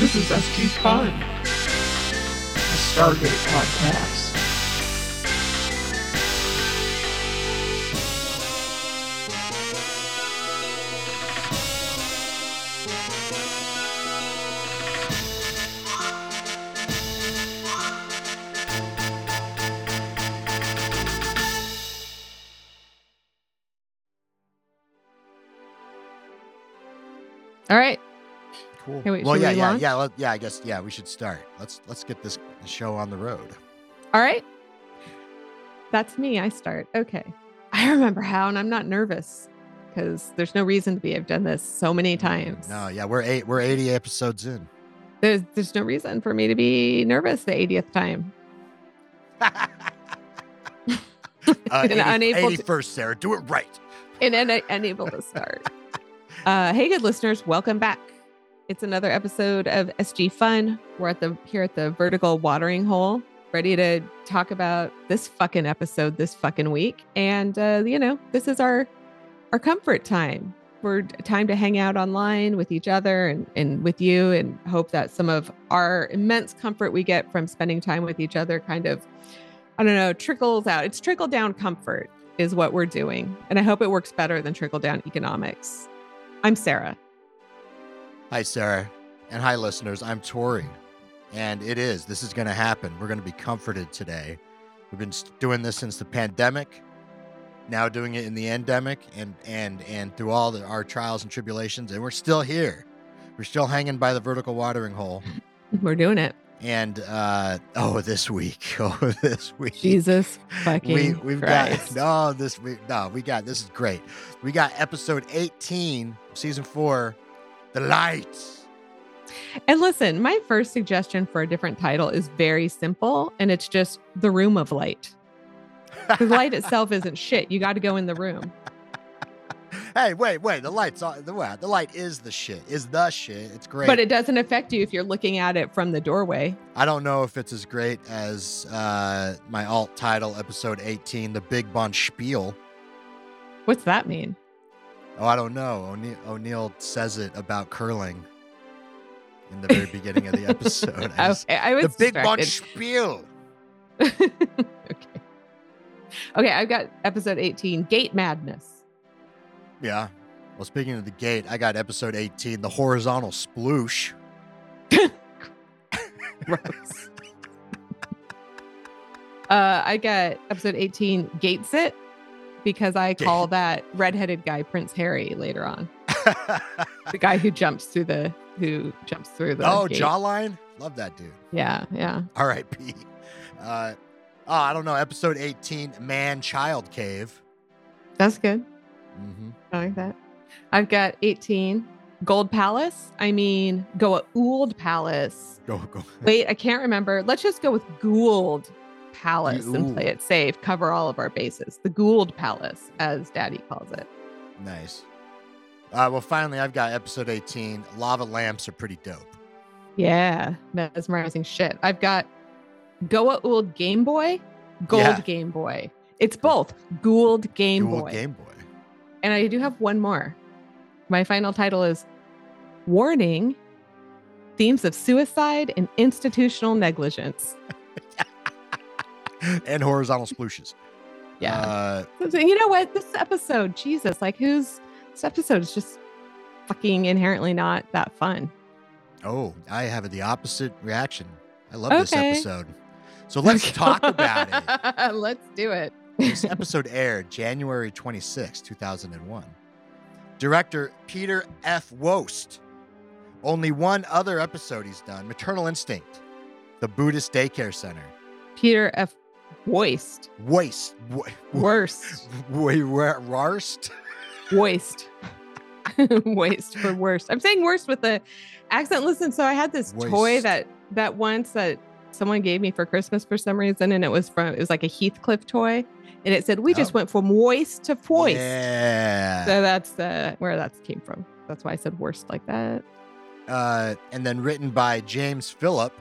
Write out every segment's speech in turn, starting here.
This is SG Fun, a Stargate podcast. Cool. Hey, wait, well, yeah, we yeah, launch? yeah, let, yeah. I guess yeah, we should start. Let's let's get this show on the road. All right. That's me. I start. Okay. I remember how, and I'm not nervous because there's no reason to be. I've done this so many times. No, yeah, we're eight. We're eighty episodes in. There's there's no reason for me to be nervous the 80th time. uh, And 80 unable to- 81st, Sarah. Do it right. and un- unable to start. Uh, hey, good listeners, welcome back. It's another episode of SG Fun. We're at the here at the vertical watering hole, ready to talk about this fucking episode this fucking week. And uh, you know, this is our our comfort time. We're time to hang out online with each other and, and with you and hope that some of our immense comfort we get from spending time with each other kind of, I don't know, trickles out. It's trickle down comfort is what we're doing. And I hope it works better than trickle down economics. I'm Sarah. Hi, Sarah, and hi, listeners. I'm Tori, and it is. This is going to happen. We're going to be comforted today. We've been doing this since the pandemic. Now doing it in the endemic, and and and through all the, our trials and tribulations, and we're still here. We're still hanging by the vertical watering hole. We're doing it. And uh oh, this week, oh this week, Jesus fucking we we've Christ. got no this week no we got this is great we got episode 18 season 4 the light And listen, my first suggestion for a different title is very simple, and it's just the room of light. The light itself isn't shit. You got to go in the room. hey wait wait the lights on the the light is the shit is the shit it's great But it doesn't affect you if you're looking at it from the doorway. i don't know if it's as great as uh my alt title episode 18 the big bonspiel What's that mean? Oh i don't know o'neill, says it about curling in the very beginning of the episode I just- Okay, I was the big bonspiel okay. Okay, I've got episode 18, Gate Madness. Yeah. Well, speaking of the gate, I got episode 18, the horizontal sploosh. Gross. uh, I got episode 18, Gate Sit, because I call that redheaded guy Prince Harry later on. The guy who jumps through the who jumps through the oh, gate. jawline? Love that dude. Yeah, yeah. R.I.P. Uh, oh, I don't know. Episode 18, man child cave. That's good. hmm I like that. I've got 18, Gold Palace. I mean, go Gould Palace. Go, go. Wait, I can't remember. Let's just go with Gould Palace and play it safe, cover all of our bases. The Gould Palace, as Daddy calls it. Nice. Uh, well, finally, I've got episode 18. Lava lamps are pretty dope. Yeah, mesmerizing shit. I've got Goa Old Game Boy, Gold Yeah. Game Boy. It's both Gould Game Dual Boy. Game Boy. And I do have one more. My final title is Warning Themes of Suicide and Institutional Negligence. and horizontal splooshes. Yeah. Uh, you know what? This episode, Jesus, like who's this episode is just fucking inherently not that fun. oh, I have the opposite reaction. I love this episode. So let's talk about it. Let's do it. This episode aired January 26, 2001. Director Peter F. Woeste. Only one other episode he's done Maternal Instinct, the Buddhist Daycare Center. Peter F. Waste. Wa- wa- Worst. wa- Waste. Waste for worst. I'm saying worst with the accent. Listen, so I had this toy that that once that someone gave me for Christmas for some reason, and it was from it was like a Heathcliff toy, and it said we just Oh. went from moist to foist. Yeah. So that's uh, where that came from. That's why I said worst like that. uh, and then written by James Phillip,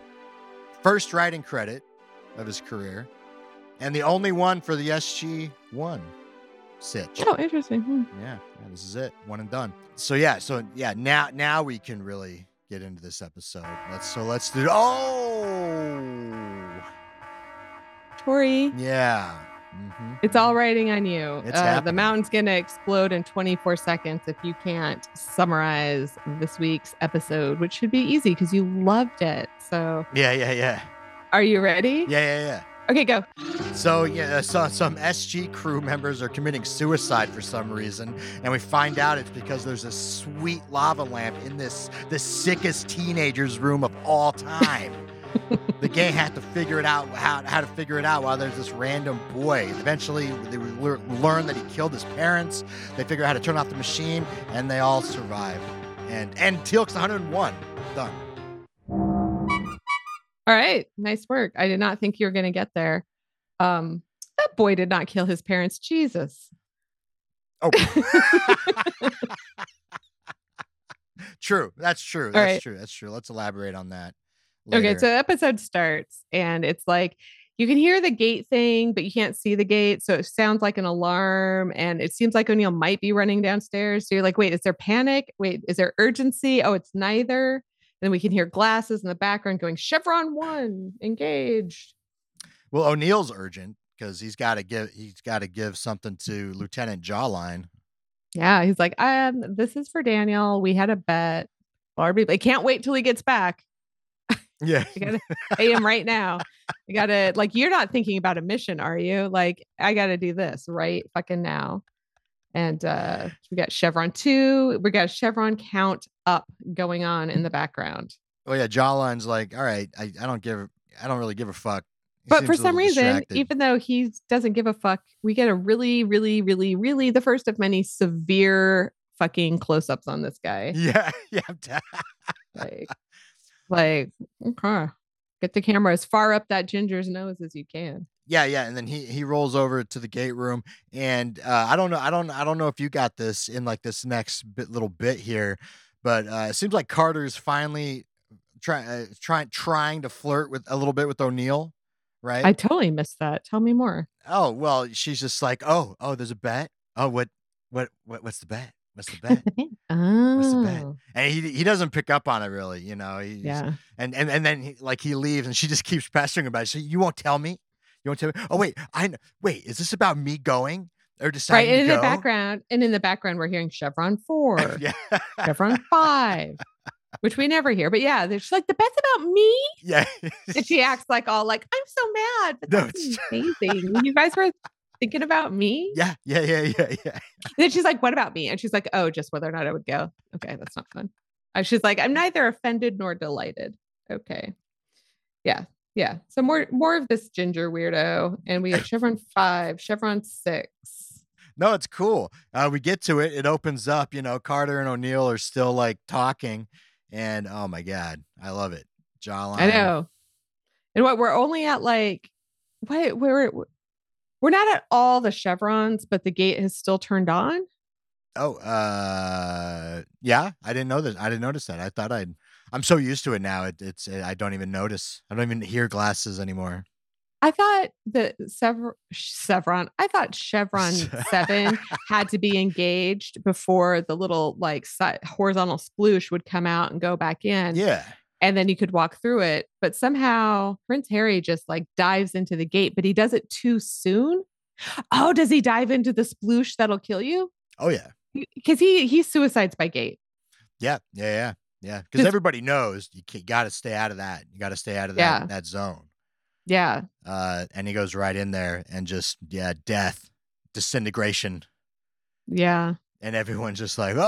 first writing credit of his career, and the only one for the SG1 sitch. Oh, interesting. Hmm. Yeah, yeah, this is it, one and done. So yeah, so yeah, now now we can really get into this episode. Let's so let's do. Oh, Tori, yeah. hmm it's all writing on you. It's Uh, the mountain's going to explode in 24 seconds if you can't summarize this week's episode, which should be easy because you loved it. So, Yeah, yeah, yeah, are you ready? yeah, yeah, yeah. Okay, go. So yeah, uh, so some SG crew members are committing suicide for some reason, and we find out it's because there's a sweet lava lamp in this the sickest teenager's room of all time. the gang had to figure it out how, how to figure it out while there's this random boy. Eventually, they learn that he killed his parents. They figure out how to turn off the machine, and they all survive. And and Teal'c's 101 done. All right. Nice work. I did not think you were going to get there. Um, that boy did not kill his parents. Jesus. Oh. true. That's true. That's right. true. That's true. Let's elaborate on that. Okay, so the episode starts and it's like you can hear the gate thing, but you can't see the gate. So it sounds like an alarm. And it seems like O'Neill might be running downstairs. So you're like, wait, is there panic? Wait, is there urgency? Oh, it's neither. Then we can hear glasses in the background going, Chevron one, engaged. well, O'Neill's urgent because he's got to give he's got to give something to Lieutenant Jawline. Yeah, he's like, um, this is for Daniel. We had a bet. Barbie, I can't wait till he gets back. Yeah. I gotta pay him right now. I gotta like you're not thinking about a mission, are you? Like, I gotta do this right fucking now. And uh we got Chevron two, we got Chevron count up going on in the background. Oh yeah, Jawline's like, all right, I, I don't give I don't really give a fuck. He But for some reason, distracted. even though he doesn't give a fuck, we get a really, really, really, really the first of many severe fucking close-ups on this guy. yeah, yeah, Like, like, okay. Get the camera as far up that ginger's nose as you can. Yeah, yeah, and then he he rolls over to the gate room, and uh, I don't know, I don't I don't know if you got this in like this next bit little bit here, but uh, it seems like Carter's finally trying uh, trying trying to flirt with a little bit with O'Neill, right? I totally missed that. Tell me more. oh well, she's just like, oh oh, there's a bet. Oh what what what what's the bet? What's the bet? the bet? oh, and he he doesn't pick up on it really, you know. He's, yeah. And and and then he, like he leaves, and she just keeps pestering about it. So you won't tell me? You want to tell me? Oh wait, I wait. Is this about me going or Right. deciding And in to the background, and in the background, we're hearing Chevron four, yeah, Chevron five, which we never hear. But yeah, they're like, the best about me. yeah. And she acts like all like, I'm so mad. But No, that's it's- amazing. you guys were thinking about me. yeah, yeah, yeah, yeah, yeah. And then she's like, what about me? And she's like, oh, just whether or not I would go. Okay, that's not fun. Uh, she's like, I'm neither offended nor delighted. Okay. Yeah. Yeah. So more more of this ginger weirdo. And we have Chevron five, Chevron six. No, it's cool. Uh, we get to it. It opens up. You know, Carter and O'Neill are still like talking, and oh my god, I love it. Jawline. I know. And what we're only at like what we're we're not at all the chevrons, but the gate has still turned on. Oh, uh, yeah. I didn't know that. I didn't notice that. I thought I'd. I'm so used to it now. It, it's. Uh, I don't even notice. I don't even hear glasses anymore. I thought that Sever- Chevron, I thought Chevron 7 had to be engaged before the little like si- horizontal sploosh would come out and go back in. Yeah. And then you could walk through it. But somehow Prince Harry just like dives into the gate, but he does it too soon. Oh, does he dive into the sploosh that'll kill you? Oh yeah. Because he he suicides by gate. Yeah. Yeah. Yeah. Yeah. Because everybody knows you got to stay out of that. You got to stay out of that Yeah. that zone. Yeah. Uh, and he goes right in there and just yeah, death, disintegration, Yeah. and everyone's just like, oh,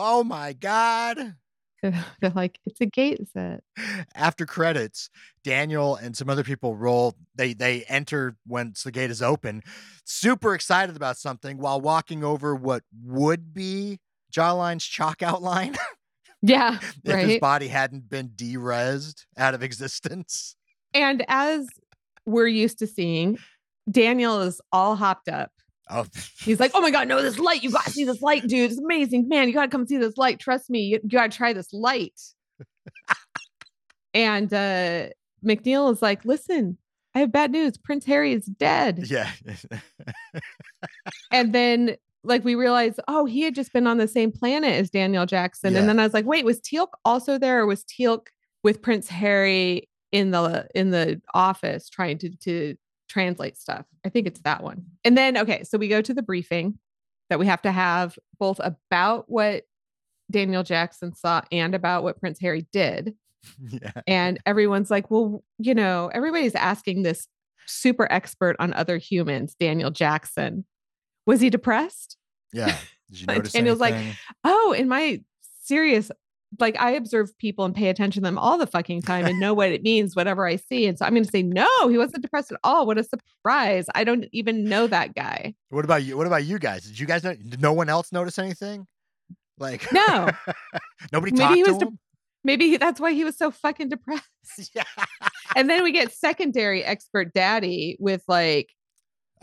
oh my god. They're like, it's a gate set. After credits, Daniel and some other people roll. They they enter once the gate is open, super excited about something while walking over what would be Jawline's chalk outline Yeah. if his body hadn't been derezzed out of existence. And as we're used to seeing, Daniel is all hopped up. Oh, He's like, "Oh my god, no! This light, you gotta see this light, dude. It's amazing, man. You gotta come see this light. Trust me, you, you gotta try this light." and uh McNeil is like, "Listen, I have bad news. Prince Harry is dead." yeah. And then like we realized, oh, he had just been on the same planet as Daniel Jackson. Yeah. And then I was like, wait, was Teal'c also there or was Teal'c with Prince Harry in the in the office trying to to translate stuff? I think it's that one. And then okay, so we go to the briefing that we have to have both about what Daniel Jackson saw and about what Prince Harry did. yeah. And everyone's like, well, you know, everybody's asking this super expert on other humans, Daniel Jackson. Was he depressed? Yeah. Did you notice Daniel's like. Oh, in my serious, like I observe people and pay attention to them all the fucking time and know what it means, whatever I see. And so I'm going to say, no, he wasn't depressed at all. What a surprise. I don't even know that guy. what about you? What about you guys? Did you guys know? Did no one else notice anything? Like No. nobody Maybe talked he to was de-. Maybe he- that's why he was so fucking depressed. yeah. And then we get secondary expert daddy with like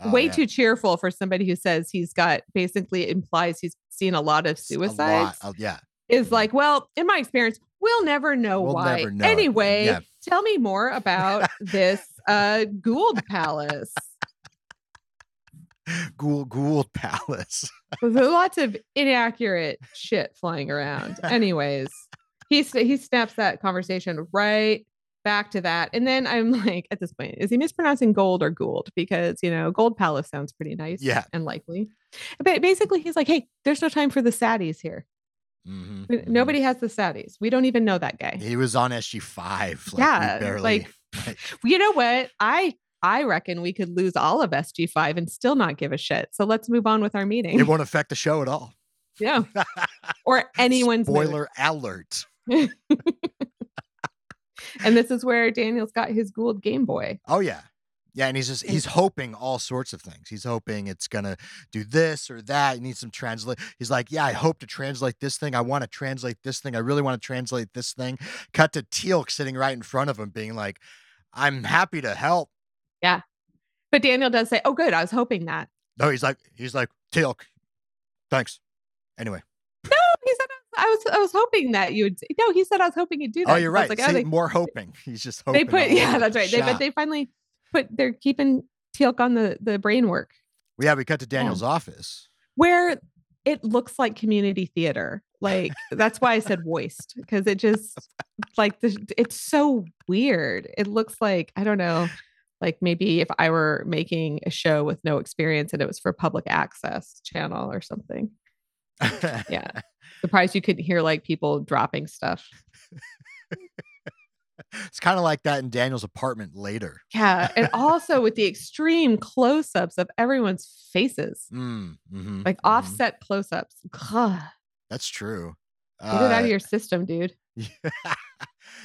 Oh, way yeah. too cheerful for somebody who says he's got basically implies he's seen a lot of suicides. lot of- yeah. is like, well, in my experience, we'll never know We'll why. never know. Anyway, Yeah. tell me more about this uh Gould Palace. Gould Gould Palace. There's lots of inaccurate shit flying around. Anyways, he he snaps that conversation right back to that, and then I'm like, at this point, is he mispronouncing gold or Gould? Because you know, Gold Palace sounds pretty nice, Yeah. and likely. But basically, he's like, hey, there's no time for the saddies here. Mhm, We- mhm. Nobody has the saddies. We don't even know that guy. He was on SG five. Like, Yeah, barely, like- like, You know what? I I reckon we could lose all of SG5 and still not give a shit. So let's move on with our meeting. it won't affect the show at all. yeah. Or anyone's mood. alert. And this is where Daniel's got his Gould Game Boy. Oh yeah. Yeah, and he's just he's hoping all sorts of things. He's hoping it's gonna do this or that. He needs some translate. He's like, yeah, I hope to translate this thing. I want to translate this thing. I really want to translate this thing. Cut to Teal'c sitting right in front of him, being like, I'm happy to help. Yeah, but Daniel does say, "Oh, good. I was hoping that." No, he's like, he's like, Teal'c, thanks. Anyway. No, he said I was. I was hoping that you would. No, he said I was hoping you'd do oh, that. Oh, you're right. Like, oh, See, they, more hoping. He's just they put. Yeah, that's right. They but they finally put. They're keeping Teal'c on the the brain work. Well, yeah, we cut to Daniel's office. where it looks like community theater. Like that's why I said voiced because it just like the, it's so weird. It looks like I don't know, like maybe if I were making a show with no experience and it was for public access channel or something. Yeah. Surprised you couldn't hear like people dropping stuff. it's kind of like that in Daniel's apartment later. Yeah, and also with the extreme close-ups of everyone's faces, Mm, mhm, like mhm. offset close-ups. Ugh, That's true. Get it out Uh, of your system, dude.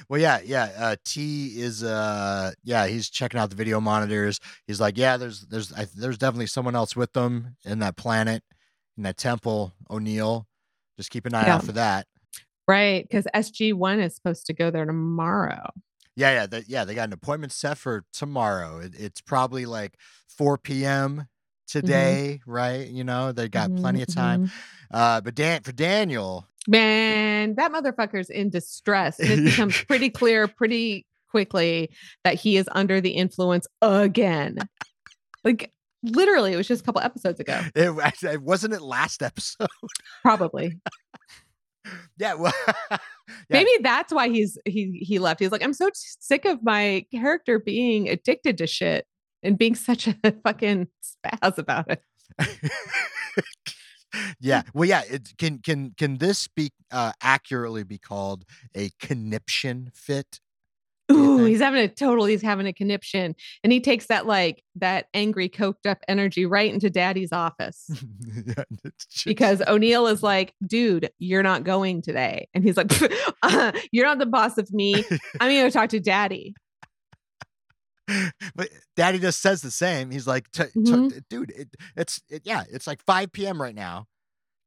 well, yeah, yeah. Uh, T is, uh, yeah, he's checking out the video monitors. He's like, yeah, there's, there's, I, there's definitely someone else with them in that planet, in that temple. O'Neill. Just keep an eye Yeah. out for that. Right, because SG one is supposed to go there tomorrow. Yeah, yeah, they, yeah. They got an appointment set for tomorrow. It, it's probably like 4 p.m. today, right? You know, they got plenty of time. Mhm, Uh, but Dan, for Daniel. Man, that motherfucker's in distress. And it becomes pretty clear pretty quickly that he is under the influence again. Like literally, it was just a couple episodes ago. it, it wasn't it last episode. Probably. yeah, well, yeah. Maybe that's why he's he he left. He's like, I'm so sick of my character being addicted to shit and being such a fucking spaz about it. yeah well yeah it can can can this be uh accurately be called a conniption fit Ooh, he's having a total, he's having a conniption. And he takes that like that angry, coked up energy right into daddy's office. Yeah, just- because O'Neill is like, dude, you're not going today. And he's like, uh, you're not the boss of me. I'm going to talk to daddy. but daddy just says the same he's like "T- t- Mhm. dude it, it's it, yeah it's like 5 p.m right now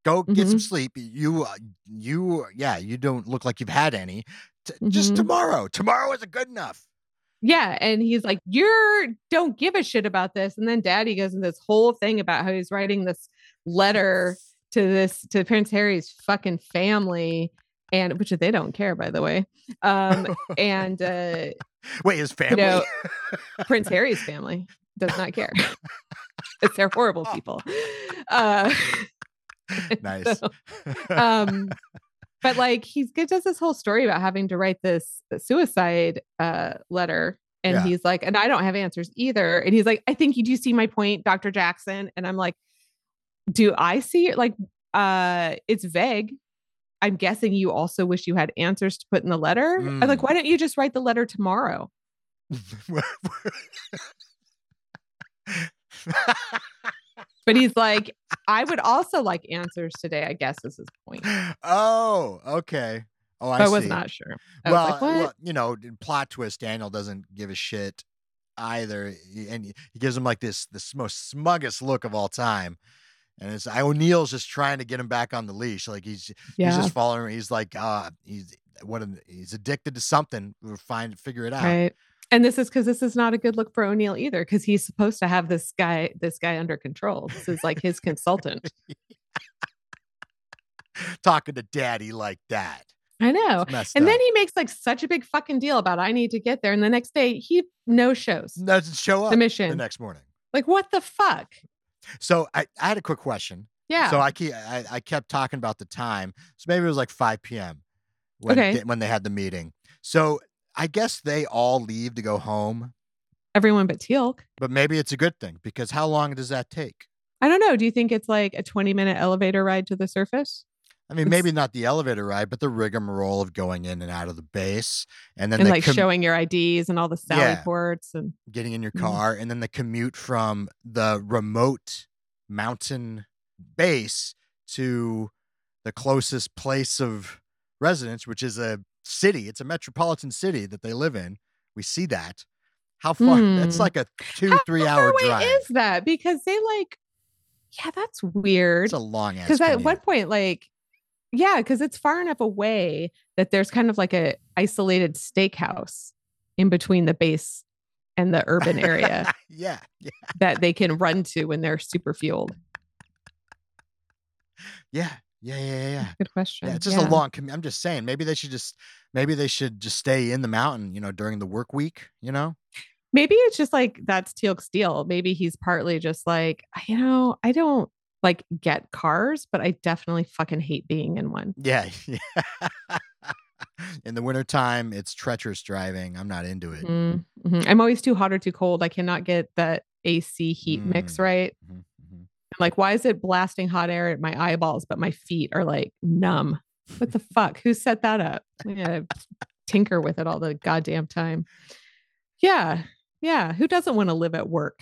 go get some Mhm. sleep you uh, you yeah you don't look like you've had any T- just Mhm. tomorrow tomorrow isn't good enough Yeah. And he's like, you're don't give a shit about this. And then daddy goes into this whole thing about how he's writing this letter to this, to Prince Harry's fucking family. And which they don't care, by the way. Um, and uh, wait his family know, Prince Harry's family does not care. It's they're horrible people. Uh, nice. So, um, but like he's gives us this whole story about having to write this suicide uh letter. And Yeah. he's like and i don't have answers either. And he's like i think you do see my point dr jackson. And i'm like do i see it? Like uh it's vague. I'm guessing you also wish you had answers to put in the letter. I'm like Mm. why don't you just write the letter tomorrow but he's like i would also like answers today i guess is his point oh, okay. Oh, I i was not sure I well, like well, you know, plot twist, Daniel doesn't give a shit either, and he gives him like this this most smuggest look of all time. And it's O'Neill's just trying to get him back on the leash, like he's yeah he's just following. He's like, uh, he's what he's addicted to something. We'll find figure it out. Right. And this is because this is not a good look for O'Neill either, because he's supposed to have this guy, this guy under control. This is like his consultant. Talking to daddy like that. I know. And then he makes like such a big fucking deal about I need to get there. And the next day he no shows doesn't show up the mission. the next morning. like what the fuck? So I, I had a quick question. Yeah. So I keep I, I kept talking about the time. So maybe it was like 5 p.m. when Okay. they- when they had the meeting. So I guess they all leave to go home, Everyone but Teal'c. but maybe it's a good thing because how long does that take? I don't know. Do you think it's like a 20 minute elevator ride to the surface? I mean, It's- maybe not the elevator ride, but the rigmarole of going in and out of the base, and then and like com- showing your IDs and all the Sally Yeah. ports and getting in your Mhm. car, and then the commute from the remote mountain base to the closest place of residence, which is a city. It's a metropolitan city that they live in. We see that. How far? That's Hmm. like a two, How three hour away drive. is that? Because they like, yeah, that's weird. It's a long ass. because at one point like yeah because it's far enough away that there's kind of like a isolated steakhouse in between the base and the urban area yeah, yeah, that they can run to when they're super fueled yeah, yeah, yeah, yeah, yeah. good question Yeah, it's just a long. I'm just saying, maybe they should just, maybe they should just stay in the mountain, you know, during the work week. You know, maybe it's just like that's teal'c's deal maybe he's partly just like you know i don't like get cars but i definitely fucking hate being in one Yeah. yeah. In the wintertime, it's treacherous driving. I'm not into it. Mhm, mhm. i'm always too hot or too cold i cannot get that ac heat mix Mm. right Mhm, mhm. Like, why is it blasting hot air at my eyeballs, but my feet are like numb? What the fuck? Who set that up? I gotta tinker with it all the goddamn time. Yeah. Yeah. Who doesn't want to live at work?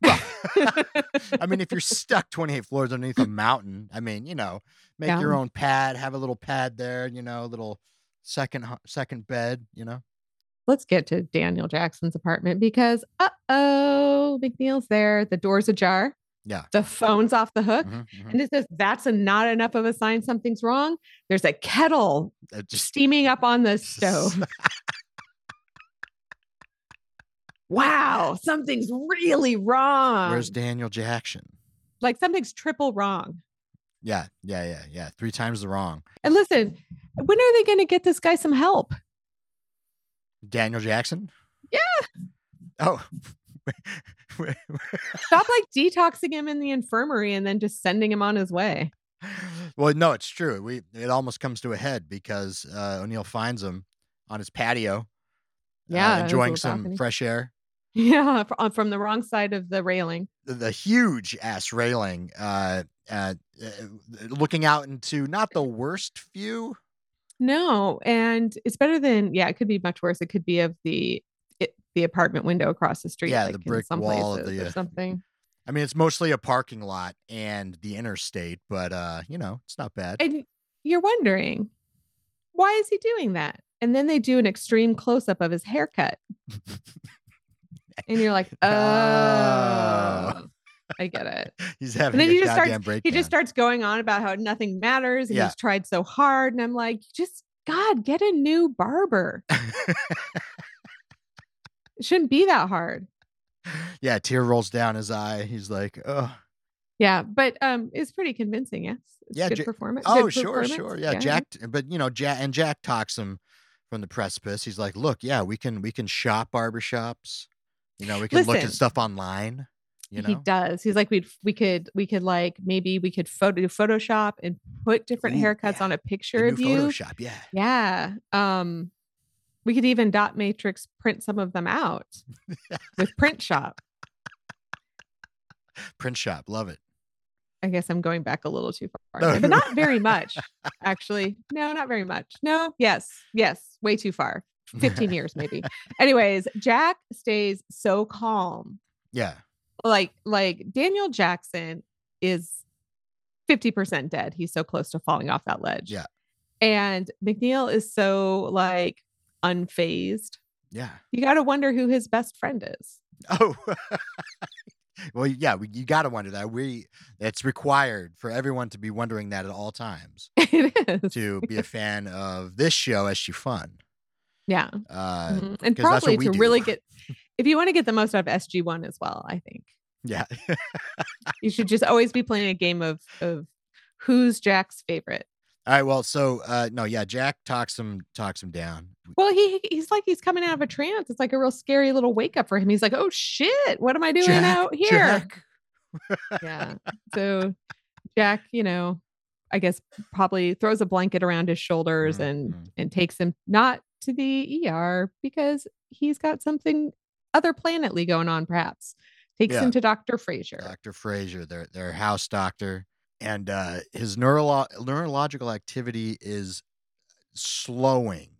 Well, I mean, if you're stuck 28 floors underneath a mountain, I mean, you know, make your own pad, have a little pad there, you know, a little second second bed, you know. Let's get to Daniel Jackson's apartment because, uh oh, McNeil's there. The door's ajar. Yeah. The phone's off the hook. Mhm, mhm. And it says that's a, not enough of a sign something's wrong. There's a kettle just steaming up on the stove. wow, something's really wrong. Where's Daniel Jackson? like something's triple wrong. Yeah, yeah, yeah, yeah. Three times the wrong. And listen, when are they going to get this guy some help? Daniel Jackson? Yeah. Oh. Stop like detoxing him in the infirmary and then just sending him on his way. well, no, it's true. We it almost comes to a head because uh, O'Neill finds him on his patio, uh, Yeah, his enjoying some balcony. fresh air. Yeah, from the wrong side of the railing. The, the huge ass railing, uh, uh, uh, looking out into not the worst view. No, and it's better than yeah. It could be much worse. It could be of the the apartment window across the street. Yeah, like the in brick some wall of the, or uh, something. I mean, it's mostly a parking lot and the interstate, but uh, you know, it's not bad. And you're wondering why is he doing that? And then they do an extreme close up of his haircut, and you're like, oh, Oh. I get it. He's And having then a he just starts breakdown. he just starts going on about how nothing matters and Yeah. he's tried so hard. And I'm like, just God, get a new barber. It shouldn't be that hard. yeah, tear rolls down his eye. He's like, oh, Yeah, but um, it's pretty convincing. Yes, it's Yeah, good performance. oh, good sure, performance. sure, yeah, Jack. But you know, Jack and Jack talks him from the precipice. He's like, look, yeah, we can we can shop barbershops. You know, we can look at stuff online. You know, He does. He's like, we'd we could we could like maybe we could photo Photoshop and put different Ooh, haircuts yeah. on a picture of you. Photoshop. Yeah. Yeah. Um, we could even dot matrix print some of them out with print shop. Print shop. Love it. I guess I'm going back a little too far, there, but not very much, actually. No, not very much. No, yes, yes, way too far. 15 years, maybe. Anyways, Jack stays so calm. Yeah. Like, like Daniel Jackson is 50% dead. He's so close to falling off that ledge. Yeah. And McNeil is so like unfazed. Yeah. You got to wonder who his best friend is. Oh. well, yeah. We, you got to wonder that. We. It's required for everyone to be wondering that at all times it is. to be a fan of this show, SG Fun. Yeah. Uh, Mhm. And 'cause that's what probably to do. really get, if you want to get the most out of SG1 as well, I think Yeah. you should just always be playing a game of, of who's Jack's favorite. All right. Well, so uh no, yeah, Jack talks him talks him down. Well, he he's like he's coming out of a trance. It's like a real scary little wake up for him. He's like, "Oh shit, what am I doing Jack, out here?" Yeah. So Jack, you know, I guess probably throws a blanket around his shoulders Mhm, and and takes him not to the ER because he's got something other planetly going on. Perhaps takes Yeah. him to Doctor Fraiser. Dr. Fraiser, their their house doctor, and uh his neurolo- neurological activity is slowing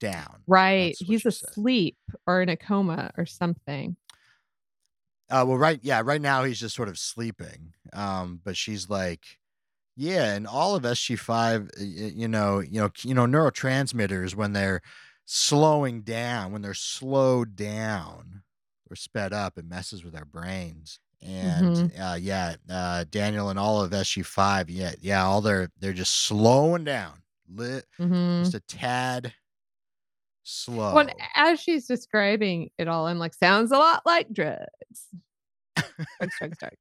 down. Right. He's she said. asleep or in a coma or something. Uh well right yeah, right now he's just sort of sleeping. Um but she's like yeah, and all of SG5 y- y- you know, you know, you know neurotransmitters when they're slowing down, when they're slowed down or sped up, it messes with our brains. And uh, yeah, uh, Daniel and all of SG5, yeah, yeah, all they're they're just slowing down, lit, mm-hmm. just a tad slow. Well, as she's describing it all, I'm like, sounds a lot like drugs. drugs, drugs, drugs.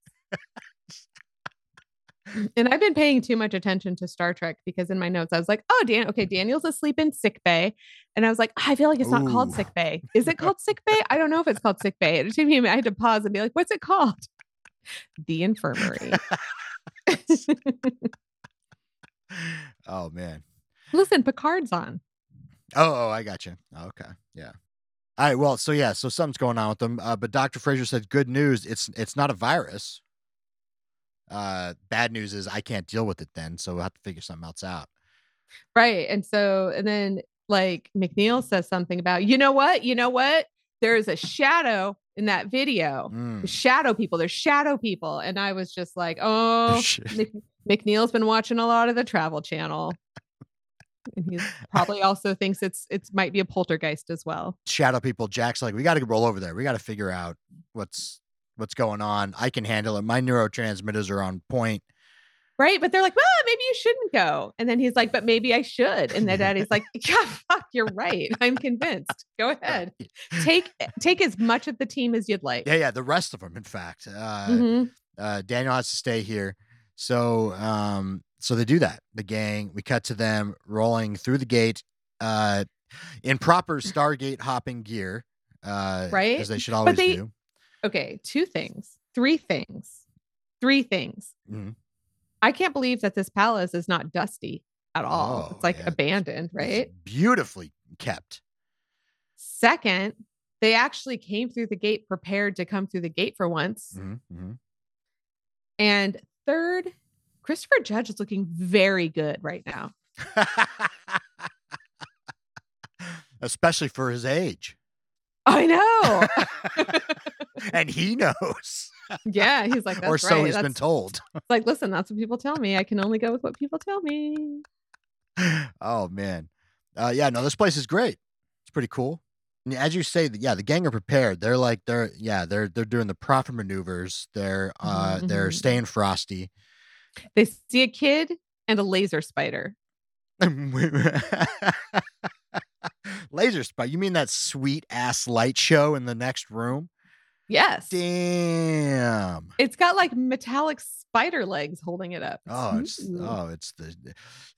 And I've been paying too much attention to Star Trek because in my notes I was like, oh, Dan, okay, Daniel's asleep in sick bay, and I was like, I feel like it's not called sick bay. Is it called sick bay? I don't know if it's called sick bay. It took me. I had to pause and be like, what's it called? The infirmary. oh man. Listen, Picard's on. Oh, oh, I got you. Okay, yeah. All right. Well, so yeah, so something's going on with them. Uh, but Doctor Fraiser said, "Good news. It's it's not a virus. Uh, bad news is I can't deal with it. Then, so we'll have to figure something else out." Right. And so, and then like McNeil says something about, you know what? You know what? There's a shadow in that video. Mm. Shadow people. There's shadow people. And I was just like, oh, Mc- McNeil's been watching a lot of the Travel Channel. And he probably also thinks it's it's might be a poltergeist as well. Shadow people. Jack's like, we got to roll over there. We got to figure out what's what's going on. I can handle it. My neurotransmitters are on point. Right. But they're like, well, maybe you shouldn't go. And then he's like, but maybe I should. And then daddy's like, yeah, fuck, you're right. I'm convinced. Go ahead. Take take as much of the team as you'd like. Yeah, yeah. The rest of them, in fact. Uh, Mhm. uh, Daniel has to stay here. So, um, so they do that. The gang. We cut to them rolling through the gate, uh, in proper Stargate hopping gear, uh, Right? As they should always they- do. Okay, two things, three things, three things. Mhm. I can't believe that this palace is not dusty at all. Oh, it's like yeah. abandoned, It's right? beautifully kept. Second, they actually came through the gate prepared to come through the gate for once. Mhm, mhm. And third, Christopher Judge is looking very good right now. Especially for his age. I know. and he knows, yeah, he's like, that's or so right. he's been told. It's like, listen, that's what people tell me. I can only go with what people tell me. oh man, uh, yeah, no, this place is great. It's pretty cool. And as you say, yeah, the gang are prepared. They're like they're yeah they're they're doing the proper maneuvers. They're uh Mhm, they're mhm. staying frosty. They see a kid and a laser spider. Laser spot. You mean that sweet ass light show in the next room? Yes. Damn. It's got like metallic spider legs holding it up. Oh, it's oh, it's the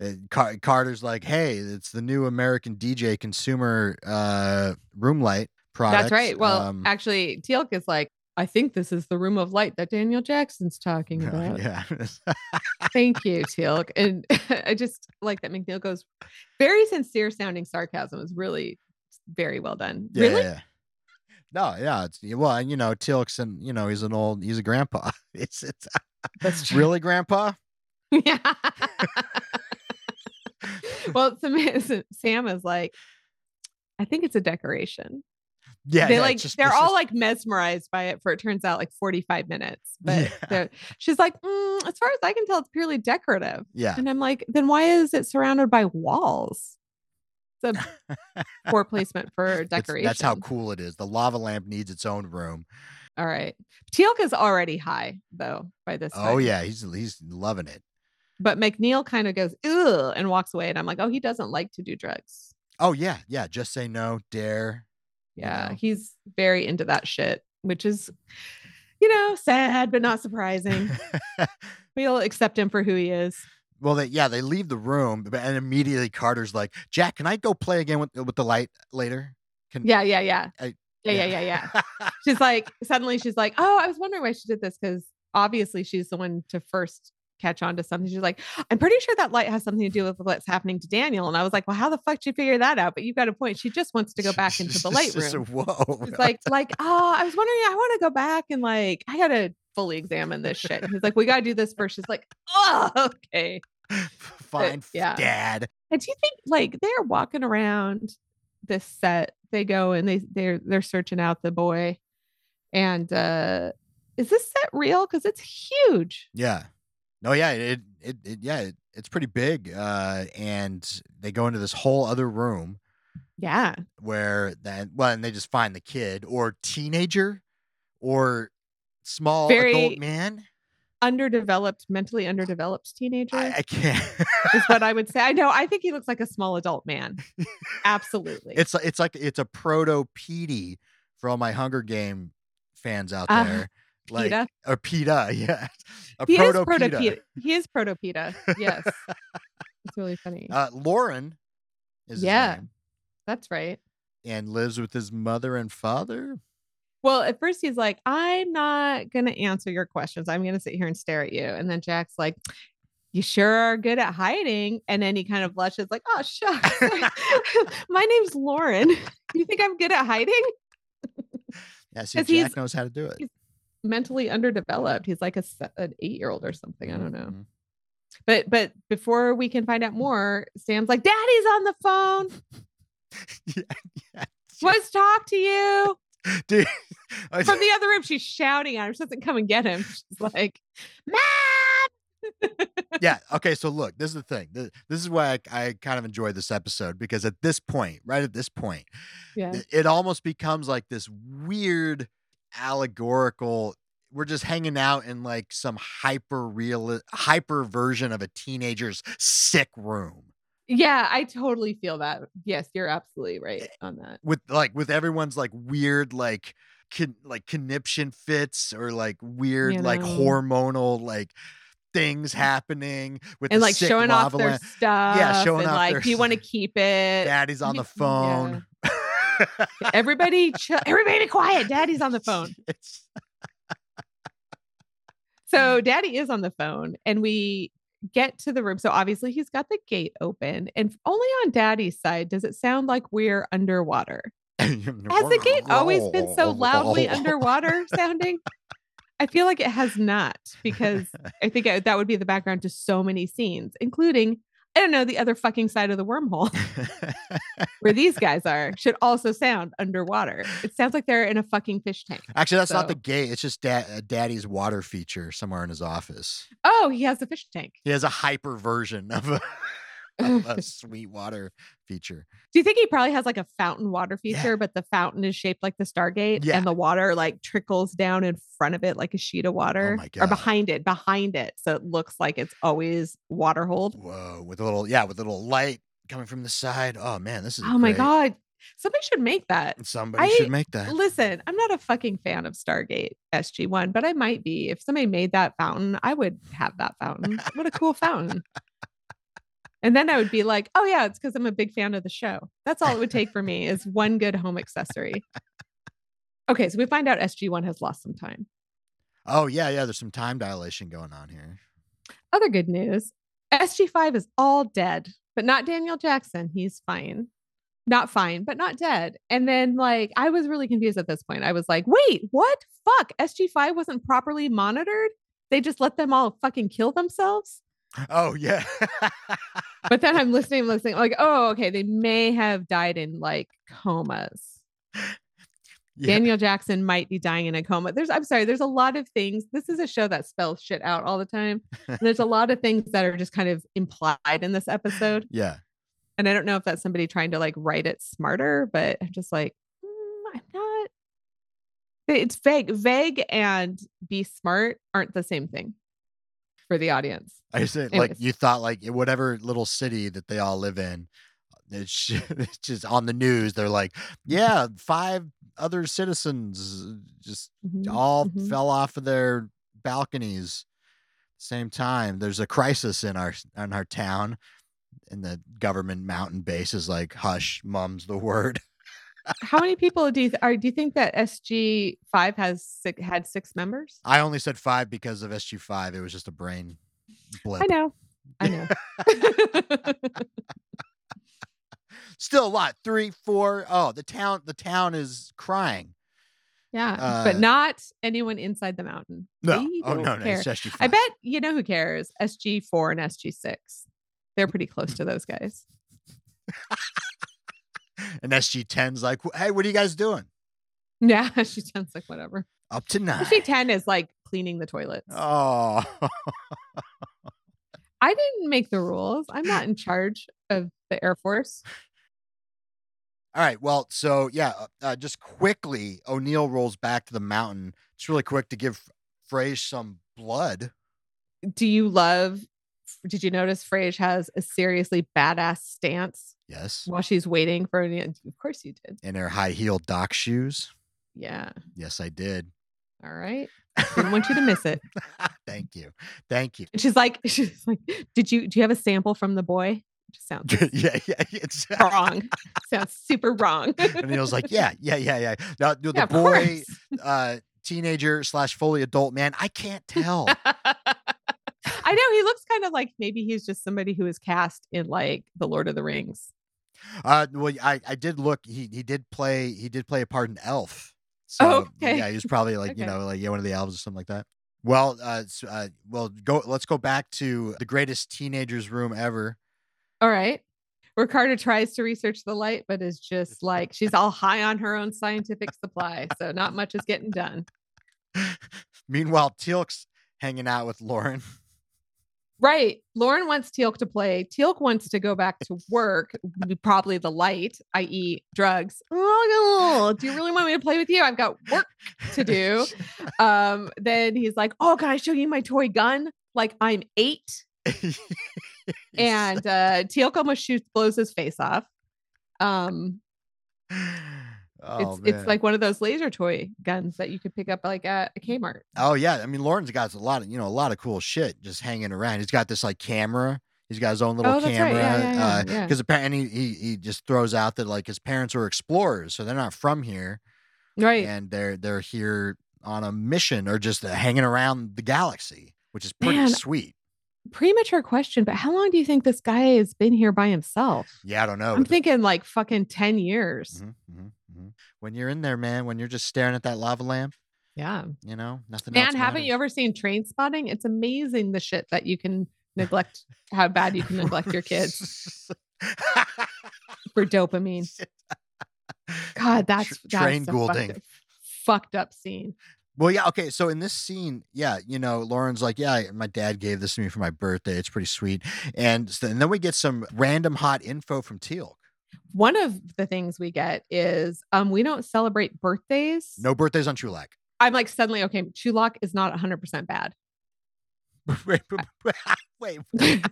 uh, Car- Carter's like, hey, it's the new American DJ consumer uh room light product. That's right. Well, Um, actually, Teal'c is like, I think this is the room of light that Daniel Jackson's talking about. yeah. Thank you, Teal'c. And I just like that McNeil goes very sincere sounding sarcasm is really very well done. Yeah, really? yeah. No, yeah, it's well, and you know, Teal'c's and you know, he's an old, he's a grandpa. It's it's That's true. really grandpa. yeah. well, Sam, Sam is like, I think it's a decoration. Yeah, they yeah, like just- they're all just- like mesmerized by it for it turns out like 45 minutes. But Yeah. she's like, "Mm, as far as I can tell, it's purely decorative. yeah. And I'm like, then why is it surrounded by walls? It's a poor placement for It's- decoration. That's how cool it is. The lava lamp needs its own room. All right. Is already high though by this Oh time. yeah, he's he's loving it. But McNeil kind of goes, ugh, and walks away. And I'm like, oh, he doesn't like to do drugs. Oh yeah, yeah. Just say no, dare. You Yeah. know? He's very into that shit, which is, you know, sad, but not surprising. we'll accept him for who he is. well, they yeah they leave the room, and immediately Carter's like, Jack, can I go play again with with the light later? Can Yeah, yeah, yeah. I- yeah, yeah, yeah, yeah. She's like, suddenly she's like, oh, I was wondering why she did this because obviously she's the one to first catch on to something. She's like, I'm pretty sure that light has something to do with what's happening to Daniel. And I was like, well, how the fuck did you figure that out? But you've got a point. She just wants to go back into the light room. Whoa. It's like, like, oh, I was wondering, I want to go back and like, I gotta fully examine this shit. He's like, we gotta do this first. She's like, oh, okay. Fine, yeah. Dad. And do you think like they're walking around this set? They go and they they're they're searching out the boy. And uh is this set real? Because it's huge. Yeah. No, yeah, it, it, it yeah, it, it's pretty big. Uh, and they go into this whole other room Yeah. where then, well, and they just find the kid or teenager or small Very- adult man. Underdeveloped, mentally underdeveloped teenager I, I can't. is what I would say. I know. I think he looks like a small adult man. Absolutely. it's it's like it's a proto Peeta for all my Hunger Game fans out Uh, there. Like Peeta. or Peeta, yeah. A he is proto Peeta. He is proto Peeta. Yes. it's really funny. Uh, Loren is his Yeah. That's right. and lives with his mother and father. Well, at first he's like, I'm not going to answer your questions. I'm going to sit here and stare at you. And then Jack's like, You sure are good at hiding. And then he kind of blushes, like, Oh, shucks. My name's Loren. You think I'm good at hiding? Yeah, see, Jack knows how to do it. he's Mentally underdeveloped. He's like a, an eight year old or something. I don't know. Mhm. But but before we can find out more, Sam's like, Daddy's on the phone. yeah, yeah. Wants to talk to you. Dude, From the other room, she's shouting at him. She doesn't come and get him. She's like, Matt. yeah. Okay. So look, this is the thing. This, this is why I, I kind of enjoyed this episode because at this point, right at this point, Yeah. it, it almost becomes like this weird allegorical. We're just hanging out in like some hyper real, hyper version of a teenager's sick room Yeah, I totally feel that. Yes, you're absolutely right Eh, on that. with like with everyone's like weird like con- like conniption fits or like weird You like hormonal like things happening with And the like sick showing off their stuff. showing and off like, their do you want to keep it? Daddy's on the phone. Everybody, chill. Everybody, be quiet. Daddy's on the phone. So Daddy is on the phone, and we get to the room. So obviously he's got the gate open, and only on Daddy's side does it sound like we're underwater. Has the gate always been so loudly underwater sounding? I feel like it has not because I think that would be the background to so many scenes, including, I don't know, the other fucking side of the wormhole where these guys are should also sound underwater. It sounds like they're in a fucking fish tank. Actually, that's not the gate. It's just da- uh, Daddy's water feature somewhere in his office. Oh, he has a fish tank. He has a hyper version of a, of a sweet water feature. Do you think he probably has like a fountain water Yeah. feature, but the fountain is shaped like the Stargate Yeah. and the water like trickles down in front of it like a sheet of oh water Oh my or behind it, behind it. So it looks like it's always water hold. Whoa, with a little yeah, with a little light coming from the side. Oh man, this is Oh my great. God. Somebody should make that. Somebody I- should make that. Listen, I'm not a fucking fan of Stargate SG1, but I might be. If somebody made that fountain, I would have that fountain. What a cool fountain. And then I would be like, oh, yeah, it's because I'm a big fan of the show. That's all it would take for me is one good home accessory. Okay, so we find out SG1 has lost some time. Oh yeah, yeah. There's some time dilation going on here. Other good news SG5 is all dead, but not Daniel Jackson. He's fine. Not fine, but not dead. And then, like, I was really confused at this point. I was like, wait, what? Fuck. SG5 wasn't properly monitored. They just let them all fucking kill themselves. Oh yeah. But then I'm listening, listening, like, oh, okay. They may have died in like comas. yeah. Daniel Jackson might be dying in a coma. There's, I'm sorry, there's a lot of things. This is a show that spells shit out all the time. And there's a lot of things that are just kind of implied in this episode. Yeah. And I don't know if that's somebody trying to like write it smarter, but I'm just like, "Mm, I'm not. It's vague. Vague and be smart aren't the same thing for the audience. I said like you thought like whatever little city that they all live in, it's it's just on the news. They're like, yeah, five other citizens just Mhm, all mhm. fell off of their balconies same time there's a crisis in our in our town and the government mountain base is like hush mum's the word How many people do you th- are? Do you think that SG five has six, had six members? i only said five because of sg5 it was just a brain blip I know. I know. still a lot three four oh the town the town is crying yeah, Uh, but not anyone inside the mountain. no They oh no no care. it's sg5 I bet you know who cares. SG four and SG six. They're pretty close to those guys. and sg10's like hey what are you guys doing Yeah, she sounds like whatever. up to nine SG ten is like cleaning the toilets. oh I didn't make the rules. I'm not in charge of the Air Force. All right. Well, so yeah, uh, uh, just quickly, O'Neill rolls back to the mountain. It's really quick to give Fraiser some blood. Do you love? Did you notice Fraiser has a seriously badass stance Yes. while she's waiting for? An, of course you did. In her high heel dock shoes. Yeah. Yes, I did. All right. Didn't want you to miss it. Thank you. Thank you. And she's like, she's like, did you do you have a sample from the boy? just sounds yeah, yeah. It's wrong. sounds super wrong. and he was like, yeah, yeah, yeah, yeah. Now, the Yeah, boy, uh, teenager slash fully adult man, I can't tell. I know he looks kind of like maybe he's just somebody who is cast in like the Lord of the Rings. Uh, well, I, I did look. He he did play. He did play a part in Elf. So Oh, okay. yeah, he was probably like you know like yeah one of the elves or something like that. Well, uh, s- uh, well, go. Let's go back to the greatest teenagers room ever. All right. Ricardo tries to research the light, but is just like she's all high on her own scientific supply. So not much is getting done. Meanwhile, Teal'c's hanging out with Loren. Right. Loren wants Teal'c to play. Teal'c wants to go back to work, probably the light, i.e., drugs. Oh, do you really want me to play with you? I've got work to do. Um, then he's like, Oh, can I show you my toy gun? Like I'm eight. And uh Teal'c almost shoots, blows his face off. Um, oh, it's it's like one of those laser toy guns that you could pick up like at a Kmart. Oh yeah, I mean Loren's got a lot of you know a lot of cool shit just hanging around. He's got this like camera. He's got his own little Oh, right. camera. Yeah, yeah, yeah, yeah. Because apparently he he just throws out that like his parents were explorers, so they're not from here, Right. and they're they're here on a mission or just uh, hanging around the galaxy, which is pretty Man, sweet. Premature question, but how long do you think this guy has been here by himself? Yeah, I don't know. I'm thinking like fucking 10 years. Mhm, mhm, mhm. When you're in there, man, when you're just staring at that lava lamp, Yeah. you know, nothing Man, haven't you ever seen train spotting? It's amazing the shit that you can neglect, how bad you can neglect your kids for dopamine. God, that's, Tr- that's train a fucked Goulding. up, fucked up scene. Well, yeah, okay. So in this scene, yeah, you know, Loren's like, yeah, my dad gave this to me for my birthday. It's pretty sweet. And, and then we get some random hot info from Teal. One of the things we get is um we don't celebrate birthdays. No birthdays on Chulak. I'm like suddenly okay, Chulak is not 100% bad. wait, wait, wait.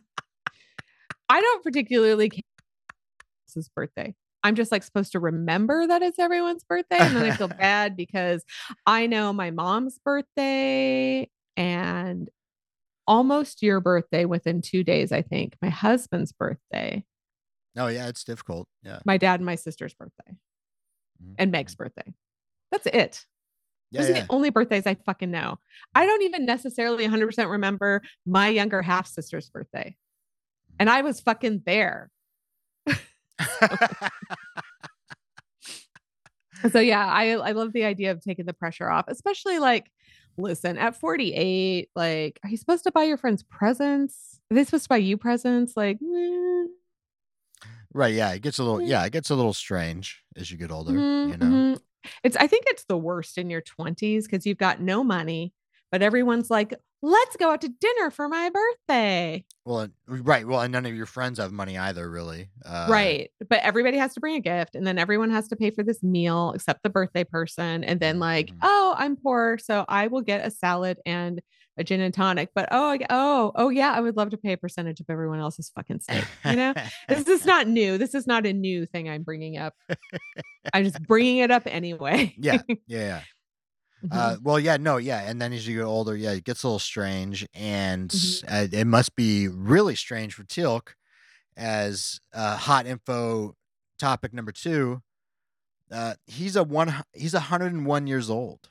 I don't particularly care it's his birthday. I'm just like supposed to remember that it's everyone's birthday. And then I feel bad because I know my mom's birthday and almost your birthday within two days, I think. My husband's birthday, Oh, yeah, it's difficult. Yeah. my dad and my sister's birthday, Mhm, and Meg's birthday. That's it. Yeah, Those are the only birthdays I fucking know. I don't even necessarily 100% remember my younger half sister's birthday. And I was fucking there. So yeah, I I love the idea of taking the pressure off, especially like listen, at 48, like are you supposed to buy your friends presents? Are they supposed to buy you presents? Like, eh, right. Yeah. It gets a little. Yeah. It gets a little strange as you get older. mhm, You know. mhm. It's I think it's the worst in your 20s because you've got no money, but everyone's like, let's go out to dinner for my birthday. Well, right. Well, and none of your friends have money either, really. Uh, right. But everybody has to bring a gift and then everyone has to pay for this meal except the birthday person. And then like, Mhm. oh, I'm poor, so I will get a salad and a gin and tonic. But oh, oh, oh yeah, I would love to pay a percentage of everyone else's fucking steak. You know, this is not new. This is not a new thing I'm bringing up. I'm just bringing it up anyway. yeah. Yeah. Yeah. Mhm. Uh, well, yeah, no, yeah, and then as you get older, yeah, it gets a little strange, and Mhm. uh, it must be really strange for Teal'c as uh, hot info topic number two. Uh, he's a one. He's a hundred and one years old.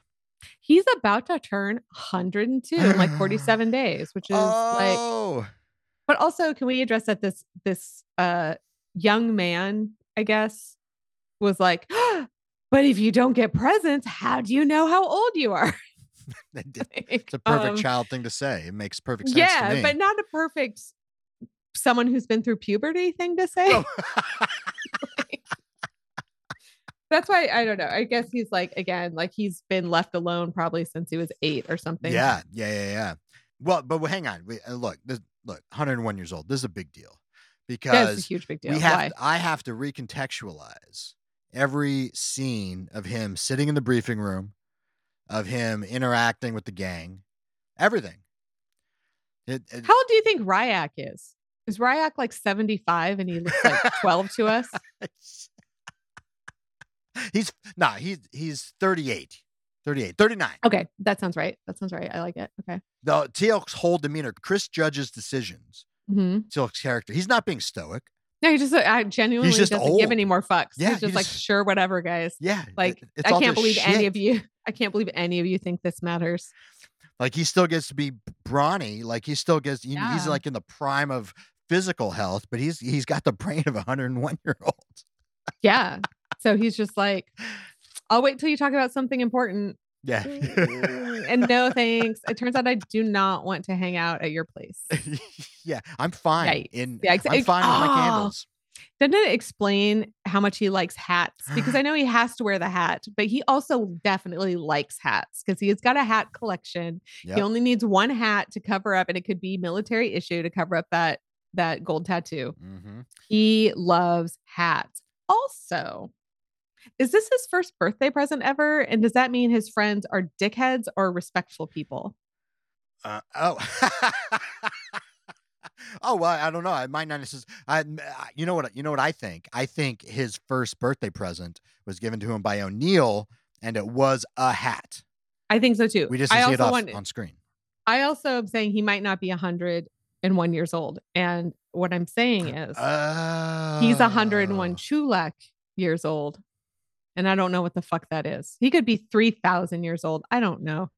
He's about to turn 102 in like 47 days, which is like oh, but also can we address that this this uh young man i guess was like but if you don't get presents how do you know how old you are it's a perfect Um, child thing to say. It makes perfect sense. to yeah but not a perfect someone who's been through puberty thing to say Oh. that's why i don't know i guess he's like again like he's been left alone probably since he was eight or something Yeah, yeah, yeah, yeah. Well, but hang on. We, uh, look, this, look, 101 years old. This is a big deal that's because a huge big deal we have why to- I have to recontextualize every scene of him sitting in the briefing room, of him interacting with the gang, everything. It, it- how old do you think Rya'c is is Rya'c like 75 and he looks like 12 to us he's nah, he's he's 38. 38, 39. Okay, that sounds right. That sounds right. I like it. Okay. The Teal'c's whole demeanor, Chris Judge's decisions, mm-hmm. Teal'c's character, he's not being stoic. No, he just uh, I genuinely just doesn't old. give any more fucks. Yeah, He's he just like, just- sure, whatever, guys. Yeah. Like, it's I can't just believe any of you. I can't believe any of you think this matters. Like he still gets to be brawny. Like he still gets. he- He's like in the prime of physical health, but he's he's got the brain of a 101 year old. Yeah. So he's just like, I'll wait till you talk about something important. Yeah. Mm, and no thanks. It turns out I do not want to hang out at your place. yeah, I'm fine. Yikes. In Yeah, ex- I'm fine with my Oh. candles. Didn't it explain how much he likes hats? Because I know he has to wear the hat, but he also definitely likes hats because he has got a hat collection. Yep. He only needs one hat to cover up, and it could be military issue to cover up that that gold tattoo. hmm He loves hats. Also, is this his first birthday present ever? And does that mean his friends are dickheads or respectful people? Uh, oh. oh well, I don't know. I might not necessarily. I, you know what? You know what I think. I think his first birthday present was given to him by O'Neill, and it was a hat. I think so too. We just I see it also off want, on screen. I also am saying he might not be 101 years old. And what I'm saying is he's 101 Oh. Chulak years old. And I don't know what the fuck that is. He could be 3,000 years old. I don't know.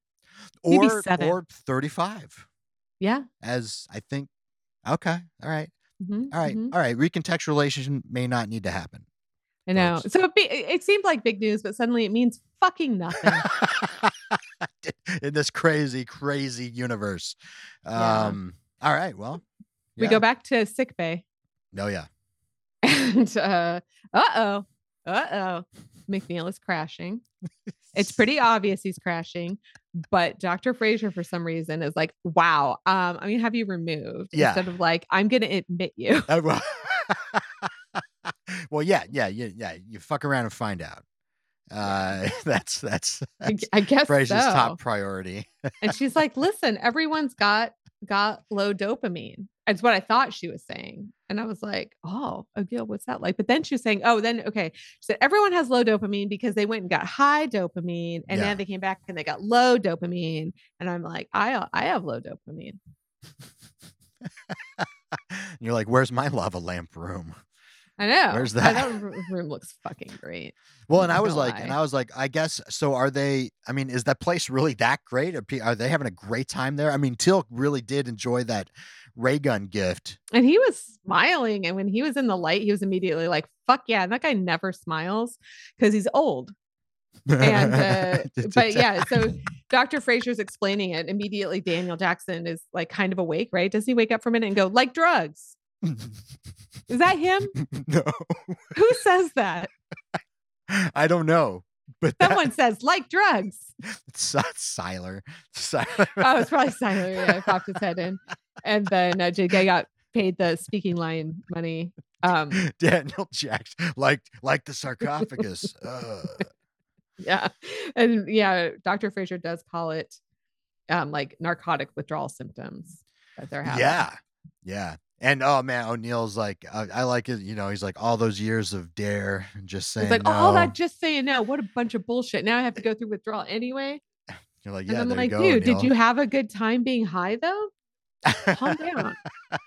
Or or 35 Yeah. as I think. Okay, all right, mhm, all right, mhm. all right. Recontextualization may not need to happen. I know. folks. So it, be, it seemed like big news, but suddenly it means fucking nothing. In this crazy, crazy universe. Yeah. Um. All right. Well, We go back to sick bay. No, yeah. And uh oh, uh oh, McNeil is crashing. It's pretty obvious he's crashing, but Dr. Fraiser, for some reason, is like, "Wow, um, I'm gonna have you removed Yeah. instead of like, I'm gonna admit you." Uh, well, yeah, yeah, yeah, yeah. You fuck around and find out. Uh, that's that's, I, that's I guess Fraiser's so. top priority. and she's like, "Listen, everyone's got got low dopamine." It's what I thought she was saying, and I was like, "Oh, Agil, what's that like?" But then she was saying, "Oh, then okay." She said everyone has low dopamine because they went and got high dopamine, and Yeah. then they came back and they got low dopamine. And I'm like, I uh, I have low dopamine. You're like, "Where's my lava lamp room?" I know. Where's I- that? room looks fucking great. Well, and I was like, and. I was like, I guess so. Are they? I mean, is that place really that great? Are, are they having a great time there? I mean, Teal really did enjoy that ray gun gift. And he was smiling. And when he was in the light, he was immediately like, fuck yeah. And that guy never smiles because he's old. And, uh, but yeah, so Dr. Fraiser's explaining it. Immediately, Daniel Jackson is like kind of awake, right? Does he wake up for a minute and go, like drugs? Is that him? no, Who says that? I don't know, but that, Someone says, like drugs. it's Siler. Siler. Oh, it's probably Siler. Yeah, popped his head in. And then uh, Jay got paid the speaking line money. Um, Daniel Jackson, like like the sarcophagus. Ugh. yeah. And yeah, Dr. Fraiser does call it um like narcotic withdrawal symptoms that they're having. Yeah, yeah. And oh man, O'Neill's like, uh, I like it. You know, he's like all those years of D.A.R.E, and just saying It's like, no. oh, that just saying no. What a bunch of bullshit. Now I have to go through withdrawal anyway. You're like, yeah, And I'm like, go. dude, did you have a good time being high though? Calm down.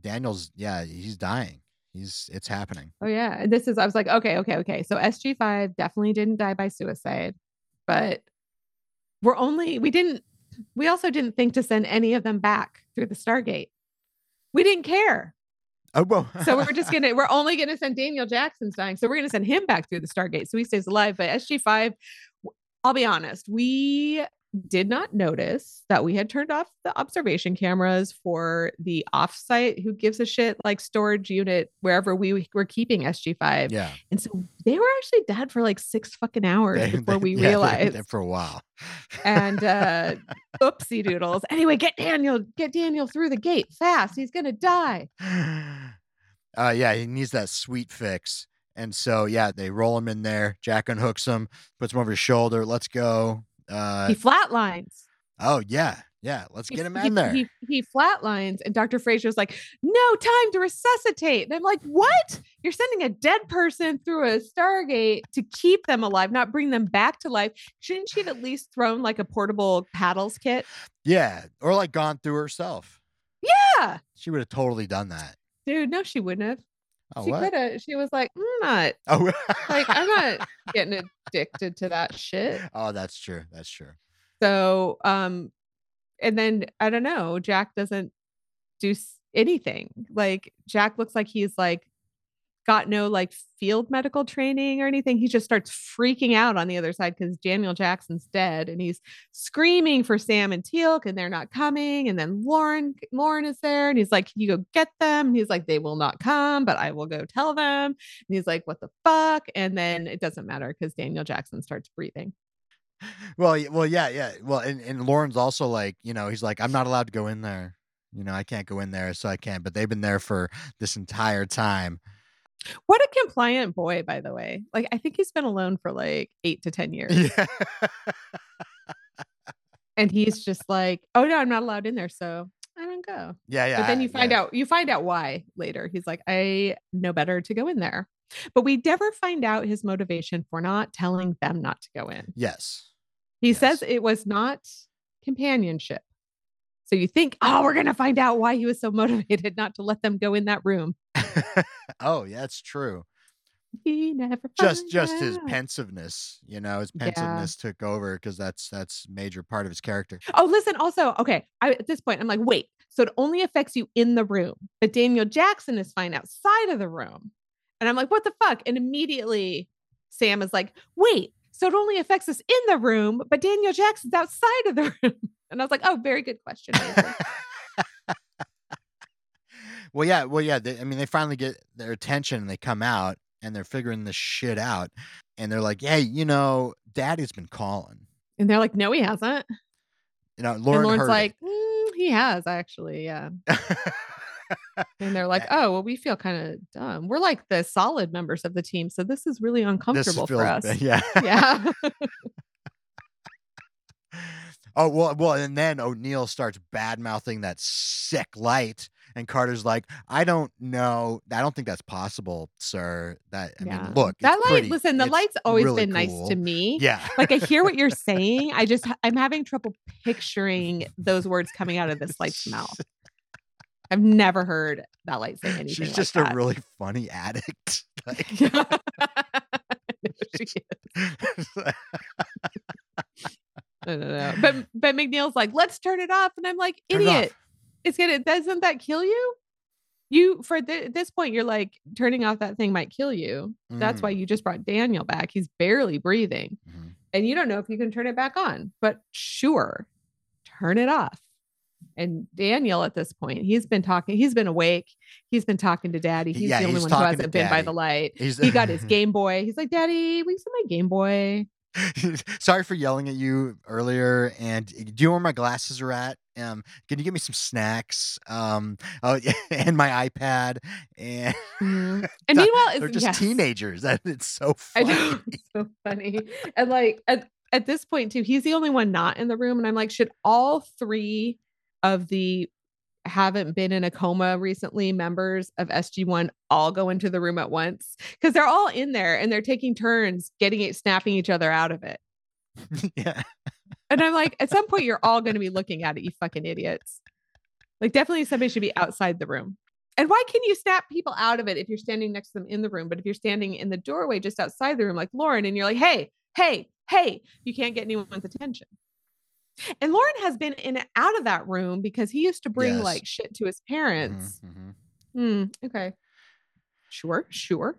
Daniel's, yeah, he's dying. He's, it's happening. Oh yeah. This is I was like, okay, okay, okay. So SG5 definitely didn't die by suicide, but we're only we didn't we also didn't think to send any of them back through the Stargate. We didn't care. Oh, well. So we're just gonna we're only gonna send Daniel Jackson's dying. So we're gonna send him back through the Stargate so he stays alive. But SG5, I'll be honest, we did not notice that we had turned off the observation cameras for the offsite who gives a shit like storage unit wherever we were keeping SG5. yeah. And so they were actually dead for like six fucking hours They- before we yeah, realized. for a while. and uh oopsie doodles. Anyway, get Daniel, get Daniel through the gate fast. He's gonna die. uh, yeah, he needs that sweet fix. And so, yeah, they roll him in there. Jack unhooks him, puts him over his shoulder. Let's go. Uh, he flatlines. oh, yeah. Yeah. Let's He- get him he, in there. He, he flatlines, and Dr. Fraiser's like, "No time to resuscitate." And I'm like, "What? You're sending a dead person through a Stargate to keep them alive, not bring them back to life? Shouldn't she have at least thrown like a portable paddles kit?" yeah. Or like gone through herself. Yeah, She would have totally done that. dude. No, she wouldn't have. Oh, she could have. She was like, "I'm not Oh, like I'm not getting addicted to that shit." oh, that's true. That's true. So, um, and then I don't know, Jack doesn't do anything. Like Jack looks like he's like got no like field medical training or anything. He just starts freaking out on the other side because Daniel Jackson's dead and he's screaming for Sam and Teal'c and they're not coming. And then Loren, Loren is there and he's like, Can you go get them? And he's like, They will not come, but I will go tell them. And he's like, What the fuck? And then it doesn't matter because Daniel Jackson starts breathing. Well, well, yeah, yeah. Well, and, and Loren's also like, you know, he's like, I'm not allowed to go in there. You know, I can't go in there, so I can't. But they've been there for this entire time. What a compliant boy, by the way. Like, I think he's been alone for like eight to 10 years. Yeah. And he's just like, oh, no, I'm not allowed in there. So I don't go. yeah, yeah. but then you find yeah. out, you find out why later. He's like, I know better to go in there. But we never find out his motivation for not telling them not to go in. Yes. He Yes. says it was not companionship. So you think, oh, we're going to find out why he was so motivated not to let them go in that room. oh, yeah, it's true. He never Just just his pensiveness, you know, his Yeah. pensiveness took over because that's that's major part of his character. Oh, listen, also, okay. I at this point, I'm like, wait, so it only affects you in the room, but Daniel Jackson is fine outside of the room. And I'm like, what the fuck? And immediately Sam is like, wait, so it only affects us in the room, but Daniel Jackson's outside of the room. And I was like, oh, very good question. Nathan." well, yeah, well, yeah. They, I mean, they finally get their attention and they come out and they're figuring this shit out. And they're like, "Hey, you know, Daddy's been calling." and they're like, no, he hasn't. You know, and Loren's like, "Mm, he has actually, yeah. And they're like, oh, well, we feel kind of dumb. We're like the solid members of the team. So this is really this uncomfortable feels for us. Yeah. Yeah. oh well, uh, well, and then O'Neill starts bad mouthing that sick light, and Carter's like, "I don't know. I don't think that's possible, sir. That I yeah. mean, look, that light, pretty- listen, the light's always really been nice to me. Yeah, like I hear what you're saying. I just I'm having trouble picturing those words coming out of this light's mouth. I've never heard that light say anything. She's like just that. a really funny addict. Like, she is. But but McNeil's like, let's turn it off. And I'm like, it idiot. It's gonna doesn't that kill you? You for th- at this point, you're like turning off that thing might kill you. That's Mm. why you just brought Daniel back. He's barely breathing. Mhm. And you don't know if you can turn it back on. But sure, turn it off. And Daniel at this point, he's been talking, he's been awake. He's been talking to daddy. He's Yeah, the only he's one who hasn't been by the light. He's He got his Game Boy. He's like, Daddy, we see my Game Boy? Sorry for yelling at you earlier. And do you know where my glasses are at? Um, can you give me some snacks? Um, oh, and my iPad. And Mhm. And meanwhile, they're it's just yes. teenagers. That it's so funny. know. It's so funny. And like at, at this point, too, he's the only one not in the room. And I'm like, should all three of the haven't been in a coma recently members of SG1 all go into the room at once? Because they're all in there and they're taking turns getting it, snapping each other out of it. yeah. And I'm like, at some point, you're all going to be looking at it, you fucking idiots. Like, definitely somebody should be outside the room. And why can you snap people out of it if you're standing next to them in the room? But if you're standing in the doorway just outside the room, like Loren, and you're like, hey, hey, hey, you can't get anyone's attention. And Loren has been in and out of that room because he used to bring Yes. like shit to his Mhm, parents. mhm. Hmm, okay. Sure, sure.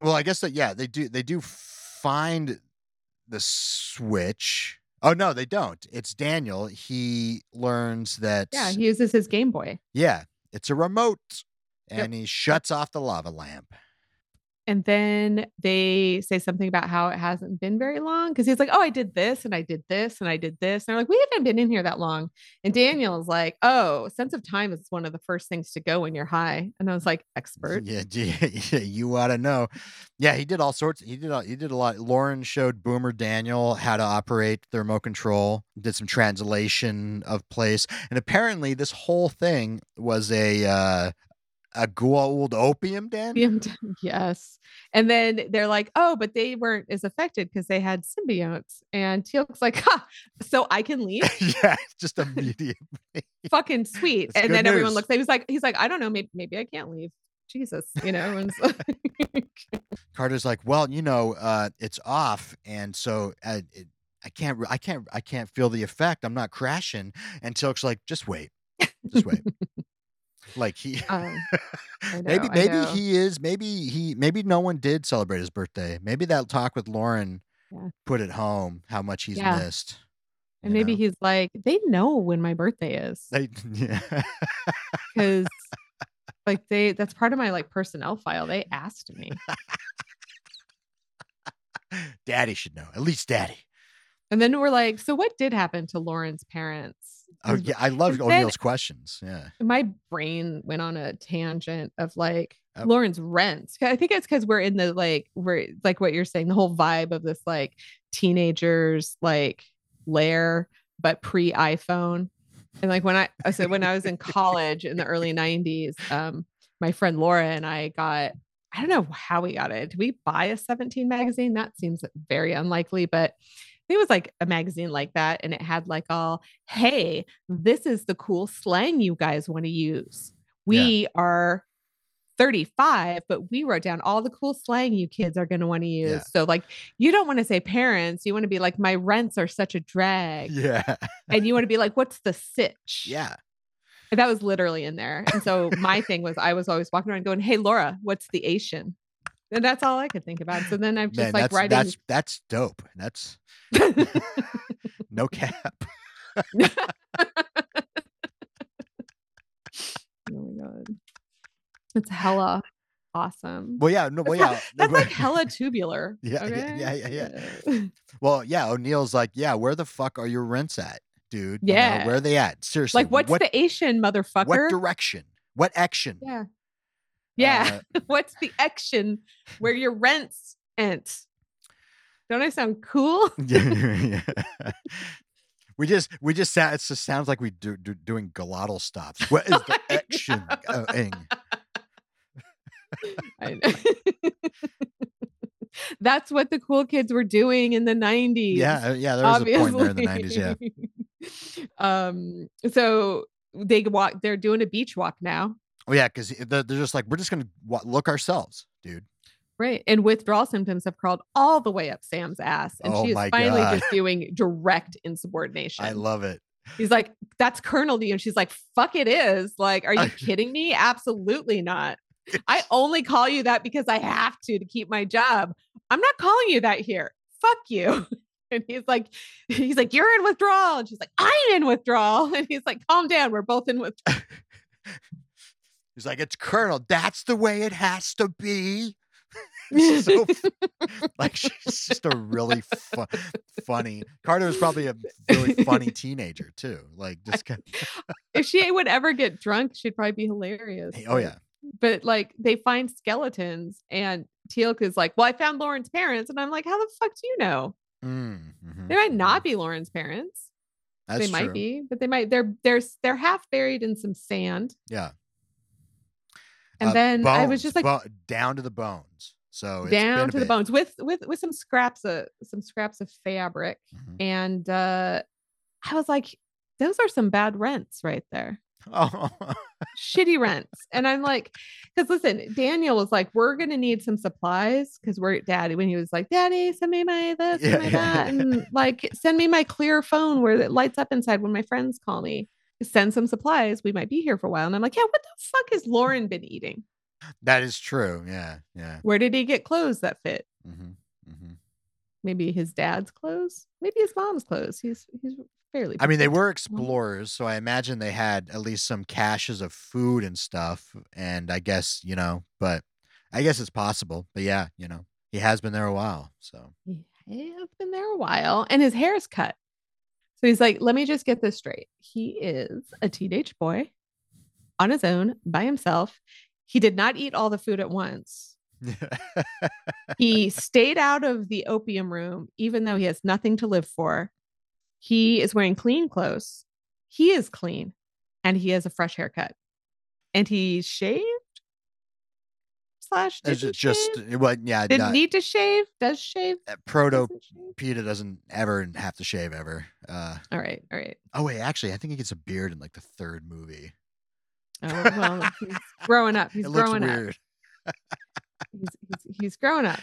Well, I guess that yeah, they do they do find the switch. Oh no, they don't. It's Daniel. He learns that Yeah, he uses his Game Boy. yeah, it's a remote. Yep. And he shuts off the lava lamp. And then they say something about how it hasn't been very long because he's like, Oh, I did this and I did this and I did this. And they're like, We haven't been in here that long. And Daniel's like, Oh, sense of time is one of the first things to go when you're high. And I was like, Expert. Yeah, yeah, you ought to know. Yeah, he did all sorts. He did. all- He did a lot. Loren showed Boomer Daniel how to operate thermo control. Did some translation of place, and apparently this whole thing was a uh, a gold opium den. Yes. And then they're like, Oh, but they weren't as affected because they had symbionts. And Teal'c's like, Ha, so I can leave? yeah, just immediate. Fucking sweet. That's and then everyone looks at him. He's like, he's like, I don't know, maybe maybe I can't leave. Jesus, you know, so- Carter's like, well, you know, uh, it's off, and so uh, it, I can't, I can't, I can't feel the effect. I'm not crashing. And Teal'c's like, just wait, just wait. Like he, um, maybe, maybe he is, maybe he, maybe no one did celebrate his birthday. Maybe that talk with Loren Yeah. put it home how much he's Yeah. missed. And maybe know? he's like, they know when my birthday is They, yeah. because like they that's part of my like personnel file. They asked me. Daddy should know. At least Daddy. And then we're like, so what did happen to Loren's parents? Oh yeah, I love O'Neill's questions. Yeah. My brain went on a tangent of like Oh. Loren's rent. I think it's because we're in the like we're like what you're saying, the whole vibe of this like teenagers like lair, but pre iPhone. And like when I so when I was in college in the early 90s, um, my friend Laura and I got I don't know how we got it. Did we buy a 17 magazine? That seems very unlikely, but it was like a magazine like that. And it had like all, hey, this is the cool slang you guys want to use. We are 35, but we wrote down all the cool slang you kids are going to want to use. Yeah. So, like, you don't want to say parents, you want to be like, my rents are such a drag. Yeah. And you want to be like, what's the sitch? Yeah. And that was literally in there. And so my thing was, I was always walking around going, hey, Laura, what's the Asian? And that's all I could think about. So then I'm just Man, like that's, writing. that's that's dope. That's no cap. Oh my god. It's hella awesome. Well, yeah, no, well, yeah, that's like hella tubular. Yeah, yeah, okay? yeah, yeah, yeah. well, yeah. O'Neill's like, yeah, where the fuck are your rents at, dude? You know, Yeah. where are they at? Seriously, like, what's what the Asian motherfucker? what direction? What action? yeah. Yeah. Uh, what's the action where your rents ent? Don't I sound cool? yeah, yeah. We just, we just sound. It just sounds like we do, do doing glottal stops. What is the action? I know. That's what the cool kids were doing in the 90s. Yeah, uh, yeah. There was a point there in the nineties. Yeah, um, so they walk. They're doing a beach walk now, Oh yeah, because they're, just like we're just gonna look ourselves, dude. right? And withdrawal symptoms have crawled all the way up Sam's ass, and Oh she is finally God. just doing direct insubordination. I love it. He's like, "That's Colonel to you," and she's like, "Fuck, it is." Like, are you kidding me? Absolutely not. I only call you that because I have to to keep my job. I'm not calling you that here. Fuck you. And he's like, he's like, you're in withdrawal. And she's like, I'm in withdrawal. And he's like, calm down. We're both in withdrawal. He's like, it's Colonel. That's the way it has to be. So like she's just a really fu- funny. Carter was probably a really funny teenager too. Like just kind if she would ever get drunk, she'd probably be hilarious. oh yeah, But like they find skeletons and Teal'c is like, well, I found Loren's parents. And I'm like, how the fuck do you know? Mm, mhm, They might not mhm. be Loren's parents. That's they might true. be, but they might they're they're they're half buried in some sand. Yeah. And Uh, then I was just like bo- down to the bones. So it's down to the bones with with with some scraps of some scraps of fabric. Mhm. And uh I was like, those are some bad rents right there. Oh, Shitty rents. And I'm like, because listen, Daniel was like, we're gonna need some supplies because we're daddy when he was like, Daddy, send me my this Yeah, and my yeah, that, and like send me my clear phone where it lights up inside when my friends call me. Send some supplies. We might be here for a while. And I'm like, yeah, what the fuck has Loren been eating? that is true. Yeah, yeah. Where did he get clothes that fit? hmm hmm Maybe his dad's clothes, maybe his mom's clothes. He's he's fairly. I mean, they were explorers, so I imagine they had at least some caches of food and stuff. And I guess you know, but I guess it's possible. But yeah, you know, he has been there a while. So He has been there a while, and his hair's cut. So he's like, let me just get this straight. He is a teenage boy on his own by himself. He did not eat all the food at once. He stayed out of the opium room, even though he has nothing to live for. He is wearing clean clothes. He is clean and he has a fresh haircut. And he shaved slash It's didn't just shave? what? Yeah, didn't need to shave. Does shave? uh, proto doesn't shave? Peeta doesn't ever have to shave ever. Uh, All right, all right. oh wait, actually, I think he gets a beard in like the third movie. Oh, well, he's growing up. He's it growing up. He's, he's, he's growing up.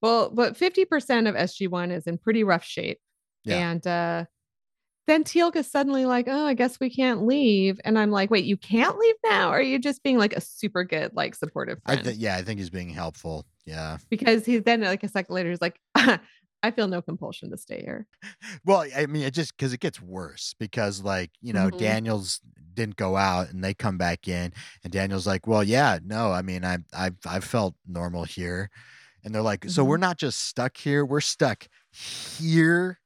Well, but 50% of SG1 is in pretty rough shape. Yeah. And uh, then Teal'c is suddenly like, oh, I guess we can't leave. And I'm like, wait, you can't leave now? Or are you just being like a super good, like supportive I friend? th- yeah, I think he's being helpful. Yeah. because he's then like a second later, he's like, I feel no compulsion to stay here. Well, I mean, it just because it gets worse because, like, you know, Mhm. Daniels didn't go out and they come back in, and Daniel's like, "Well, yeah, no, I mean, I, I, I felt normal here," and they're like, "So Mm-hmm. we're not just stuck here; we're stuck here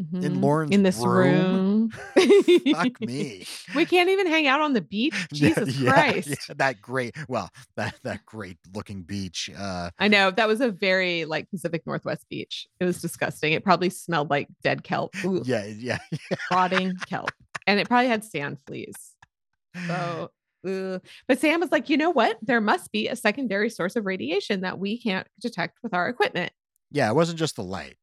Mhm. Loren's in this room. room? Fuck me." We can't even hang out on the beach. Jesus yeah, Christ. yeah, that great, well, that that great looking beach. Uh, I know that was a very like Pacific Northwest beach. It was disgusting. It probably smelled like dead kelp, Ooh, yeah, yeah, rotting kelp, and it probably had sand fleas. So, but Sam was like, you know what? There must be a secondary source of radiation that we can't detect with our equipment. yeah. It wasn't just the light.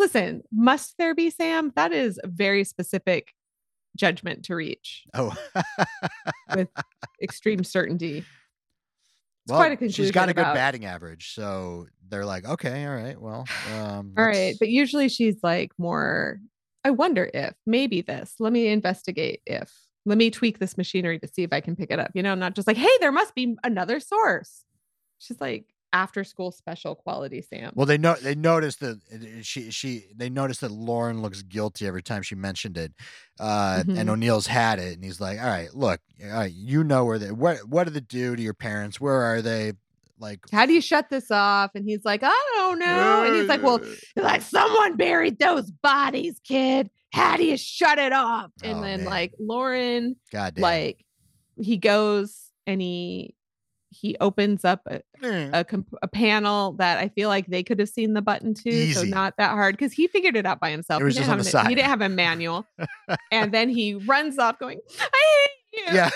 Listen, must there be Sam? That is a very specific judgment to reach Oh, with extreme certainty. well, quite a she's got a good about- batting average, so they're like, okay, all right, well, um, All right. But usually she's like more, I wonder if maybe this, let me investigate if, let me tweak this machinery to see if I can pick it up. You know, not just like, hey, there must be another source. She's like after school special quality Sam. Well, they know they noticed that uh, she she they noticed that Loren looks guilty every time she mentioned it, uh, Mhm. and O'Neill's had it, and he's like, "All right, look, all right, you know where they what what did it do to your parents? Where are they? Like, How do you shut this off? And he's like, I don't know. And he's like, well, he's like someone buried those bodies, kid. How do you shut it off? And Oh, then man. like Loren, God damn, like he goes and he he opens up a, Eh, a, comp- a panel that I feel like they could have seen the button too, so Easy. not that hard because he figured it out by himself. It was he, just didn't on have the an- he didn't have a manual, and then he runs off going, "I hate you." yeah."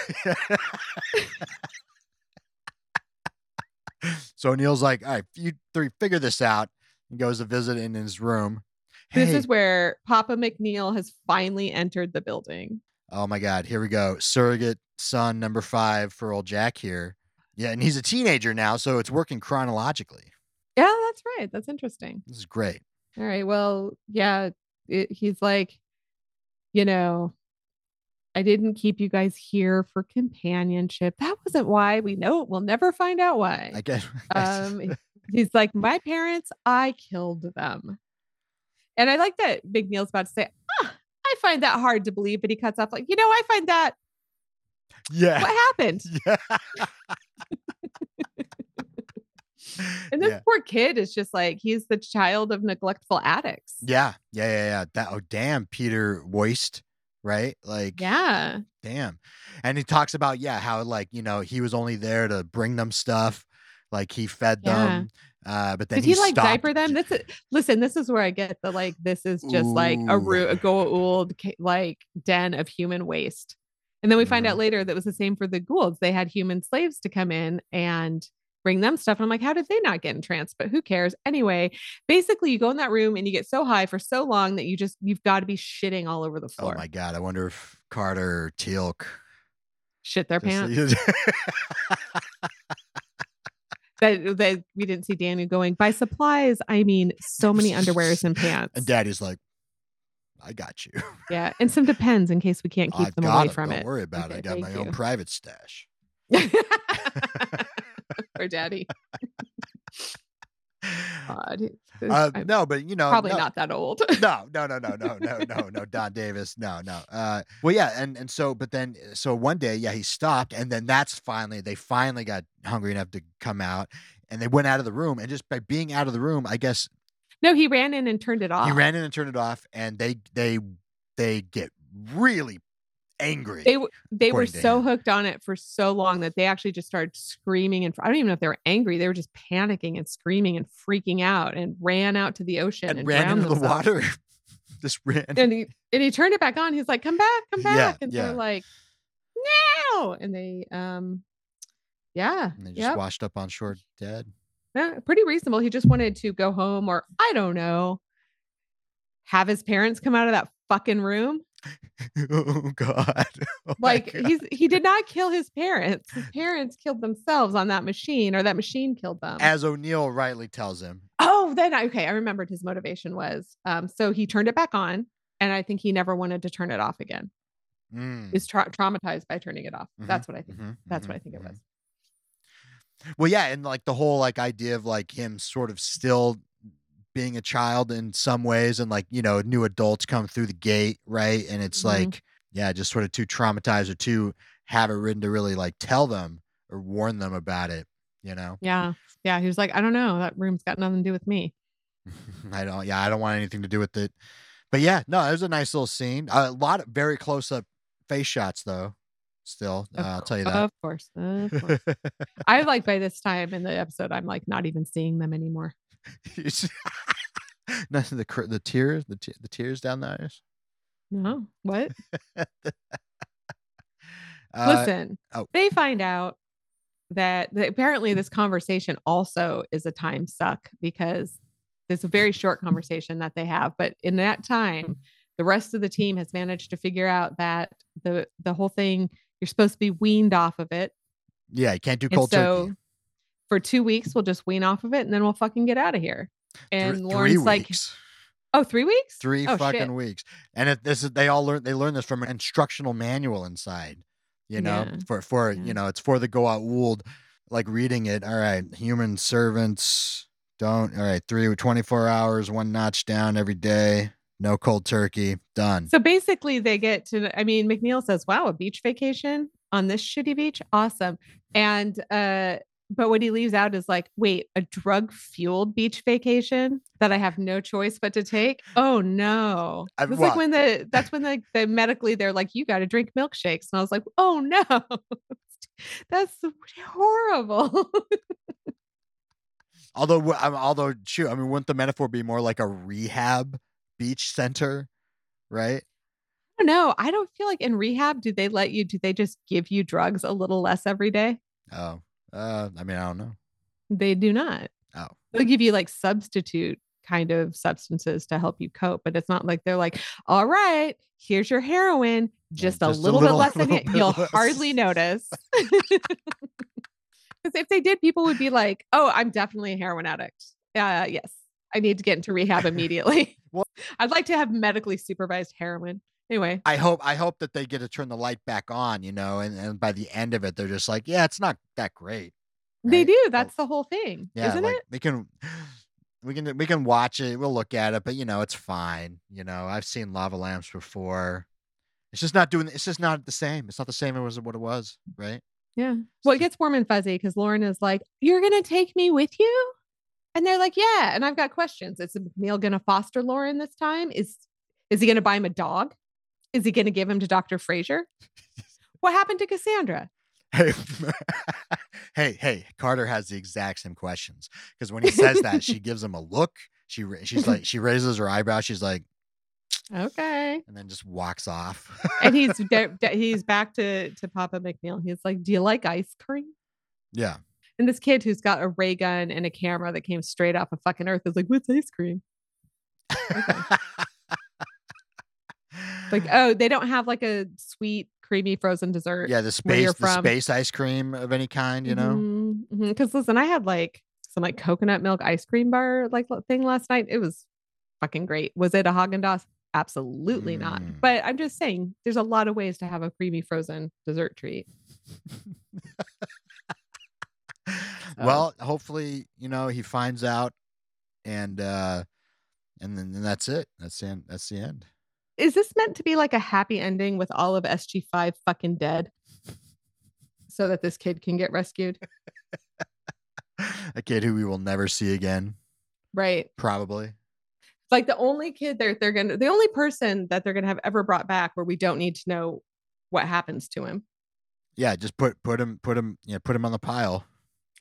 so O'Neill's like, "All right, you three figure this out." He goes to visit in his room. This Hey, is where Papa McNeil has finally entered the building. Oh my God. Here we go. Surrogate son number five for old Jack here. Yeah, and he's a teenager now, so it's working chronologically. Yeah, that's right. That's interesting. This is great. All right. Well, yeah, it, he's like, you know, I didn't keep you guys here for companionship. That wasn't why. We know we'll never find out why. I guess. Um, he's like, my parents, I killed them. And I like that Big Neil's about to say, ah, I find that hard to believe, but he cuts off like, you know, I find that yeah. what happened? Yeah. And this yeah. poor kid is just like, he's the child of neglectful addicts. Yeah. Yeah. Yeah. Yeah. That oh damn, Peeta Woeste, right? Like Yeah. damn. And he talks about, yeah, how like, you know, he was only there to bring them stuff. Like he fed Yeah. them. Uh, but then Did he, like stopped- diaper them? This is listen. This is where I get the like. This is just like a, ru- a Ooh. Goa'uld like den of human waste. And then we find out Mhm. later that it was the same for the Goa'ulds. They had human slaves to come in and bring them stuff. And I'm like, how did they not get in trance? But who cares? Anyway, basically, you go in that room and you get so high for so long that you just you've got to be shitting all over the oh floor. Oh my god. I wonder if Carter or Teal'c Shit their just- pants. That, that we didn't see Daniel going by supplies. I mean, so many underwears and pants. and Daddy's like, I got you. Yeah, and some depends in case we can't keep I've them away 'em, from Don't it. worry about Okay, it. I got my own private stash. Or daddy. God, Uh, no, but you know, probably no, not that old. no, no, no, no, no, no, no, no, Don Davis, no, no. Uh, well, yeah, and and so, but then, so one day, yeah, he stopped, and then that's finally they finally got hungry enough to come out, and they went out of the room, and just by being out of the room, I guess no, he ran in and turned it off. he ran in and turned it off, and they they they get really angry. They they were so him. hooked on it for so long that they actually just started screaming and I don't even know if they were angry. They were just panicking and screaming and freaking out and ran out to the ocean and, and ran into the water. just ran. And he and he turned it back on. He's like, "Come back, come back!" Yeah, back!" and yeah. they're like, "No!" And they um, yeah, and they just yep. washed up on shore dead. Yeah, pretty reasonable. He just wanted to go home, or I don't know, have his parents come out of that fucking room. oh God! Oh Like God. he's he did not kill his parents. His parents killed themselves on that machine, or that machine killed them. as O'Neill rightly tells him, oh, then I- okay, I remembered his motivation was um, so he turned it back on, and I think he never wanted to turn it off again. Mm, tra- traumatized by turning it off. Mhm, That's what I think. mhm, That's what I think it was. Well, yeah, and like the whole like idea of like him sort of still being a child in some ways, and like you know new adults come through the gate, right? And it's Mhm. like yeah, just sort of too traumatized or too have it written to really like tell them or warn them about it. You know, Yeah, yeah. He was like, I don't know. That room's got nothing to do with me. I don't. Yeah, I don't want anything to do with it. But yeah, no, it was a nice little scene. a lot of very close up face shots though. Still, uh, I'll tell you that. Of course, of course. I like by this time in the episode, I'm like not even seeing them anymore. Nothing. The the tears, the the tears down the eyes. No, what? Uh, Listen, oh. they find out that, that apparently this conversation also is a time suck because it's a very short conversation that they have. But in that time, the rest of the team has managed to figure out that the the whole thing you're supposed to be weaned off of it. Yeah, you can't do And cold so turkey. For two weeks, we'll just wean off of it and then we'll fucking get out of here. And three Loren's like, weeks. oh, three weeks? three oh, fucking shit. weeks, and it, this is they all learn they learn this from an instructional manual inside. You know, Yeah, for for yeah. you know, it's for the go out wool, like reading it. All right, human servants don't. All right, three 24 hours, one notch down every day. No cold turkey. Done. So basically, they get to. I mean, McNeil says, "Wow, a beach vacation on this shitty beach, awesome." And uh, but what he leaves out is like, "Wait, a drug fueled beach vacation that I have no choice but to take? Oh no!" I- It was well- like when the that's when the, the medically they're like, "You got to drink milkshakes," and I was like, "Oh no." That's horrible. Although, although, shoot, I mean, wouldn't the metaphor be more like a rehab beach center, right? I don't know. I don't feel like in rehab, do they let you, do they just give you drugs a little less every day? Oh, uh, I mean, I don't know. They do not. Oh. They'll give you like substitute kind of substances to help you cope, but it's not like they're like, all right, here's your heroin, just, just a, a little little- bit less than little bit you'll less. hardly notice. Because if they did, people would be like, "Oh, I'm definitely a heroin addict. Uh, yes, I need to get into rehab immediately. Well- I'd like to have medically supervised heroin." Anyway, I hope I hope that they get to turn the light back on, you know, and, and by the end of it, they're just like, yeah, it's not that great. they do. That's the whole thing, Yeah, isn't like it? we can we can we can watch it, we'll look at it, but you know, it's fine. You know, I've seen lava lamps before. It's just not doing it's just not the same. It's not the same as what it was, right? Yeah. Well, it gets warm and fuzzy because Loren is like, "You're gonna take me with you," and they're like, "Yeah." And I've got questions. Is Neil gonna foster Loren this time? Is is he gonna buy him a dog? Is he gonna give him to Doctor Fraiser? what happened to Cassandra? Hey, hey, hey, Carter has the exact same questions because when he says that, she gives him a look. She she's like she raises her eyebrow. She's like, Okay. and then just walks off. And he's de- de- he's back to to Papa McNeil. He's like, "Do you like ice cream?" yeah, And this kid who's got a ray gun and a camera that came straight off of fucking Earth is like, "What's ice cream?" Like, oh, they don't have like a sweet, creamy frozen dessert. yeah, the space the from. space ice cream of any kind, you know. Because listen, I had like some like coconut milk ice cream bar like thing last night. It was fucking great. Was it a Haagen Dazs? Absolutely not. Mm. But I'm just saying, there's a lot of ways to have a creamy frozen dessert treat. well, hopefully, you know, he finds out and uh and then, then that's it. That's the end. That's the end. Is this meant to be like a happy ending with all of SG5 fucking dead? So that this kid can get rescued? A kid who we will never see again, Right. probably. like the only kid they're they're gonna the only person that they're gonna have ever brought back where we don't need to know what happens to him. Yeah, just put put him put him yeah, put him on the pile.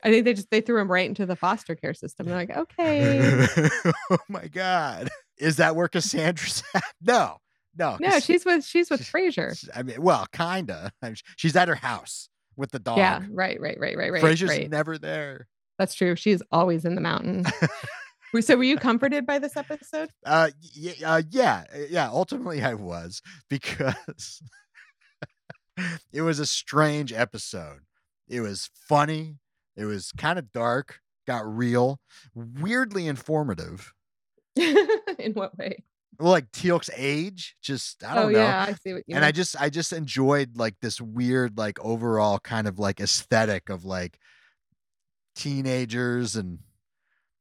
I think they just they threw him right into the foster care system. They're like, okay. oh my god. Is that where Cassandra's at? No. No. no, she's with she's with Fraiser. I mean, well, kinda. I mean, she's at her house with the dog. Yeah, right, right, right, right, right. Fraiser's right. never there. That's true. She's always in the mountain. So were you comforted by this episode? Uh, y- uh, yeah, uh, yeah. Ultimately, I was because it was a strange episode. It was funny. It was kind of dark. Got real. Weirdly informative. in what way? Well, like Teal'c's age, just I oh, don't oh know. yeah, I see what you and mean. I just I just enjoyed like this weird like overall kind of like aesthetic of like teenagers and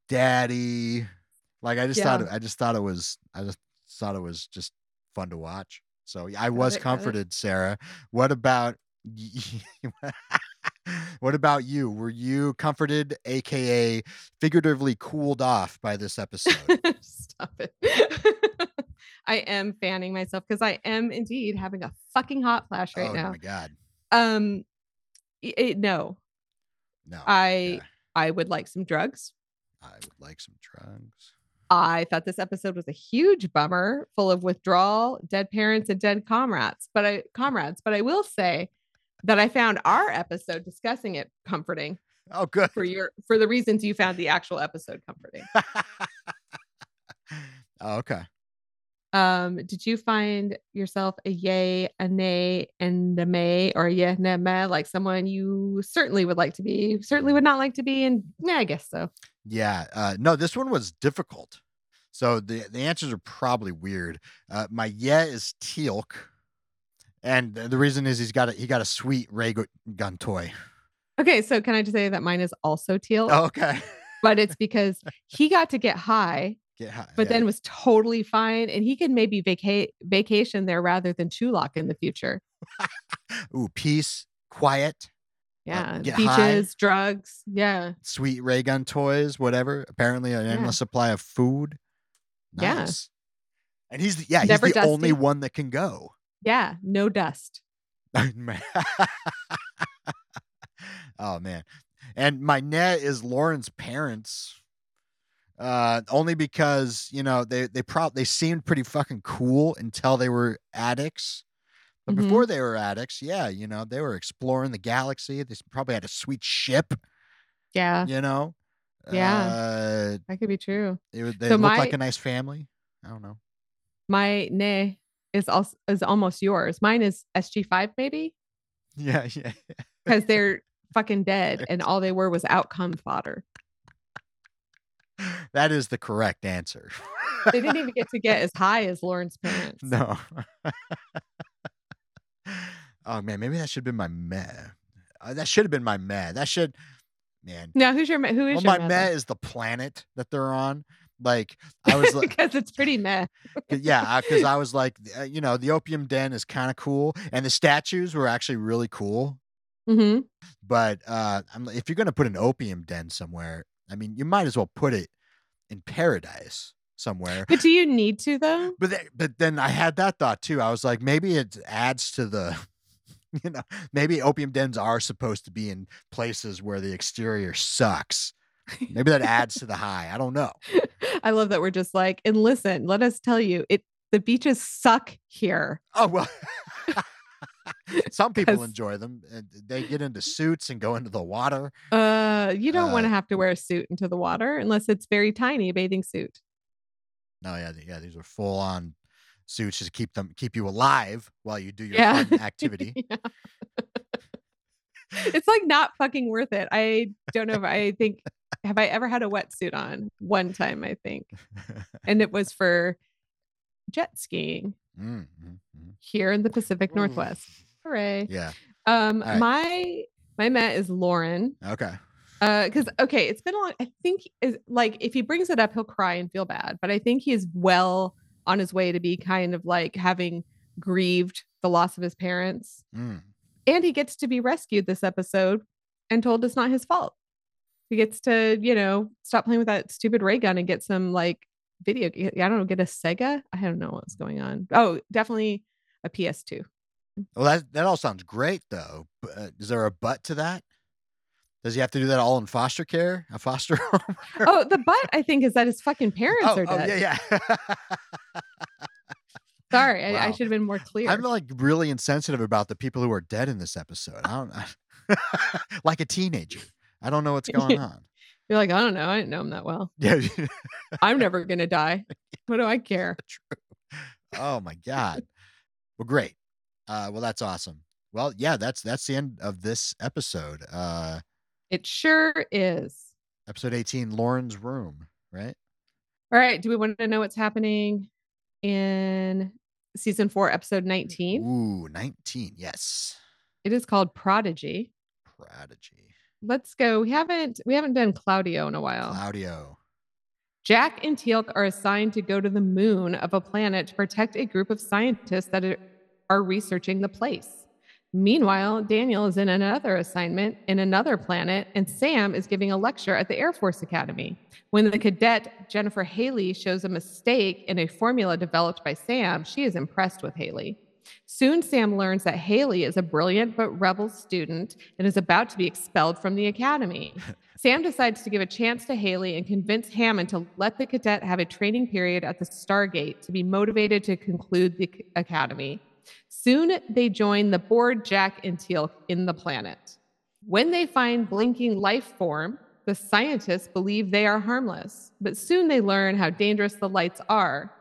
daddy. Like I just thought it, I just thought it was I just thought it was just fun to watch. So yeah, I was it, comforted, Sarah. What about what about you? Were you comforted, aka figuratively cooled off by this episode? Stop it. I am fanning myself because I am indeed having a fucking hot flash right oh now. Oh my god. Um, i- i- no, No. I yeah, I would like some drugs. I would like some drugs. I thought this episode was a huge bummer, full of withdrawal, dead parents, and dead comrades. But I comrades, but I will say that I found our episode discussing it comforting Oh good. for your for the reasons you found the actual episode comforting. oh, okay. Um, did you find yourself a yay, a nay, and a may, or a yeah, nah, meh, like someone you certainly would like to be, certainly would not like to be, and yeah, I guess so. Yeah. Uh, no, this one was difficult. So the the answers are probably weird. Uh, my yeah is Teal'c, and the reason is he's got a he got a sweet ray gun toy. Okay, so can I just say that mine is also teal, Oh, okay. but it's because he got to get high, Get high. but yeah. then was totally fine, and he can maybe vacate vacation there rather than Chulak in the future. ooh peace, quiet, uh, Yeah, get beaches, high. drugs. Yeah, sweet ray gun toys, whatever. Apparently, an Yeah. endless supply of food. Yeah. And he's the, yeah he's Never the only one that can go. yeah, no dust. Oh, oh man. And my net is Loren's parents. Uh only because, you know, they they probably they seemed pretty fucking cool until they were addicts. But Mhm. before they were addicts, yeah, you know, they were exploring the galaxy. They probably had a sweet ship, Yeah, you know. Yeah. Uh, that could be true. it, they So looked my- like a nice family. I don't know. My nay is also is almost yours. Mine is SG5 maybe Yeah, yeah. because they're fucking dead and all they were was outcome fodder. That is the correct answer. They didn't even get to get as high as Loren's parents. no. oh man, maybe that should have been my meh. Uh, that should have been my meh. That should, man. Now who's your ma- who is Well, my meh, meh is the planet that they're on. Like I was like, because it's pretty meh. yeah, because I was like, uh, you know, the opium den is kind of cool, and the statues were actually really cool. hmm But uh, I'm, like, if you're gonna put an opium den somewhere, I mean, you might as well put it in paradise somewhere. But do you need to though? But th- but then I had that thought too. I was like, maybe it adds to the, you know, maybe opium dens are supposed to be in places where the exterior sucks. Maybe that adds to the high. I don't know. I love that we're just like, and listen, let us tell you, it the beaches suck here. Oh well. Some people enjoy them. and They get into suits and go into the water. Uh, you don't want Uh, to have to wear a suit into the water unless it's very tiny, a bathing suit. No, yeah, yeah. These are full on suits to keep them keep you alive while you do your Yeah. activity. It's like not fucking worth it. I don't know if I think have I ever had a wetsuit on one time, I think. And it was for jet skiing Mm, mm, mm. here in the Pacific Ooh. Northwest. Hooray. Yeah. Um right. my my Met is Loren. Okay. Uh, because okay, it's been a long. I think is like if he brings it up, he'll cry and feel bad. But I think he is well on his way to be kind of like having grieved the loss of his parents, Mm. and he gets to be rescued this episode and told it's not his fault. He gets to you know stop playing with that stupid ray gun and get some like video. I don't know, get a Sega. I don't know what's going on. Oh, definitely a PS2. Well, that that all sounds great, though. But uh, is there a but to that? Does he have to do that all in foster care, a foster home? Oh, the butt I think is that his fucking parents oh, are oh, yeah, yeah. Sorry, I, I should have been more clear. I'm like really insensitive about the people who are dead in this episode. I don't like a teenager. I don't know what's going on. You're like, I don't know. I didn't know him that well. Yeah. I'm never gonna die. What do I care? True. oh my god. Well, great. Uh, well, that's awesome. Well, yeah, that's that's the end of this episode. Uh, It sure is. episode 18, Loren's room. Right. All right. Do we want to know what's happening in season four, episode 19? Ooh, 19. Yes. It is called Prodigy. Prodigy. Let's go. We haven't we haven't done Claudio in a while. Claudio. Jack and Teal'c are assigned to go to the moon of a planet to protect a group of scientists that are- are researching the place. Meanwhile, Daniel is in another assignment in another planet, and Sam is giving a lecture at the Air Force Academy. When the cadet Jennifer Haley shows a mistake in a formula developed by Sam, she is impressed with Haley. Soon, Sam learns that Haley is a brilliant but rebel student and is about to be expelled from the academy. Sam decides to give a chance to Haley and convince Hammond to let the cadet have a training period at the Stargate to be motivated to conclude the academy. Soon they join the board Jack and Teal'c in the planet. When they find blinking life form, the scientists believe they are harmless, but soon they learn how dangerous the lights are.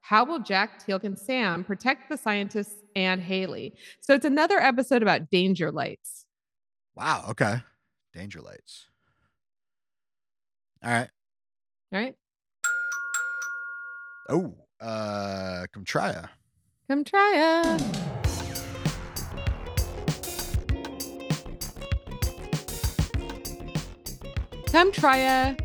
How will Jack, Teal'c, and Sam protect the scientists and Haley? So it's another episode about danger lights. Wow. Okay. Danger lights. All right. All right. Oh, uh, ya. Come try it. Come try a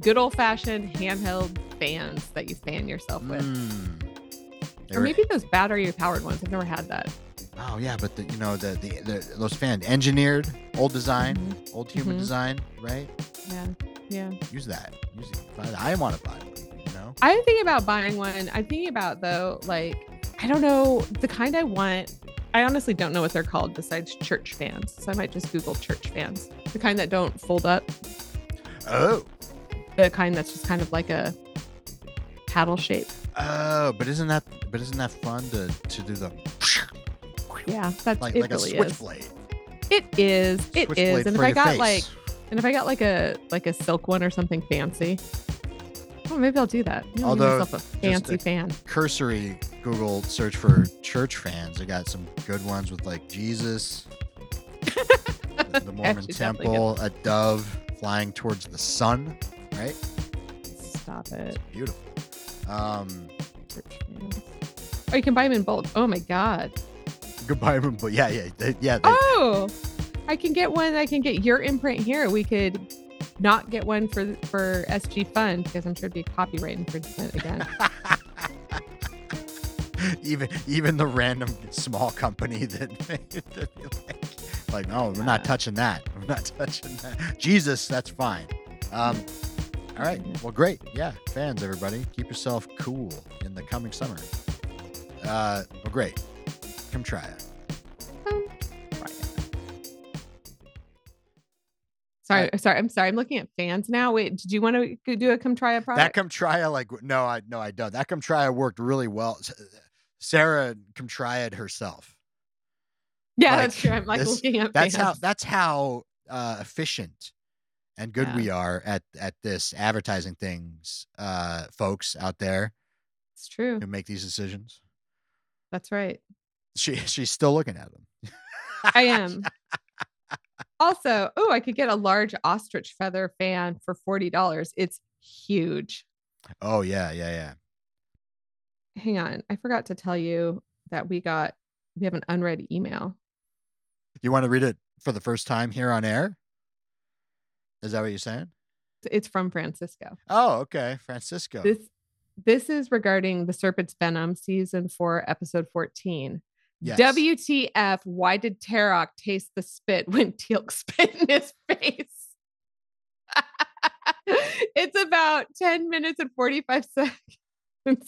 good old fashioned handheld fans that you fan yourself with. Mm. Or maybe those battery powered ones. I've never had that. oh yeah, but the, you know the, the the those fans engineered old design, Mhm. old human Mhm. design, right? Yeah. Yeah. Use that. Use it. I want to buy one. You know. I'm thinking about buying one. I'm thinking about though, like, I don't know the kind I want. I honestly don't know what they're called besides church fans. So I might just Google church fans. The kind that don't fold up. Oh. The kind that's just kind of like a paddle shape. Oh, but isn't that but isn't that fun to to do the Yeah, that's like it like a really is. switchblade? It is. It And if I got face. like and if I got like a like a silk one or something fancy, oh maybe I'll do that. Maybe I'll Although, myself a fancy a- fan. cursory Google search for church fans. I got some good ones with like Jesus, the, the Mormon temple, a dove flying towards the sun. Right? Stop it. Beautiful. Um, Church fans. Oh, you can buy them in bulk. Oh my god. goodbye, but yeah, yeah, they, yeah. They, Oh, I can get one. I can get your imprint here. We could not get one for for SG Fun because I'm sure it'd be copyright infringement again. even even the random small company that made it to be like, like no, we're not touching that. We're not touching that. Jesus, that's fine. Um, all right. Well, great. Yeah, fans, everybody, keep yourself cool in the coming summer. Uh, well, great. Come try it. Um, right. Sorry, sorry. I'm sorry. I'm looking at fans now. Wait, did you want to do a come try a product? That come try it like no, I no, I don't. That come try worked really well. Sarah try it herself. yeah, like, that's true. I'm like this- looking at That's how that's how uh, efficient and good Yeah. we are at at this advertising things, uh, folks out there It's true. who make these decisions. That's right. She she's still looking at them. I am. also, oh, I could get a large ostrich feather fan for forty dollars. It's huge. Oh yeah, yeah, yeah. Hang on, I forgot to tell you that we got we have an unread email. You want to read it for the first time here on air? Is that what you're saying? It's from Francisco. Oh, okay, Francisco. This this is regarding the Serpent's Venom season four, episode fourteen. Yes. WTF? Why did Terok taste the spit when Teal'c spit in his face? it's about 10 minutes and 45 seconds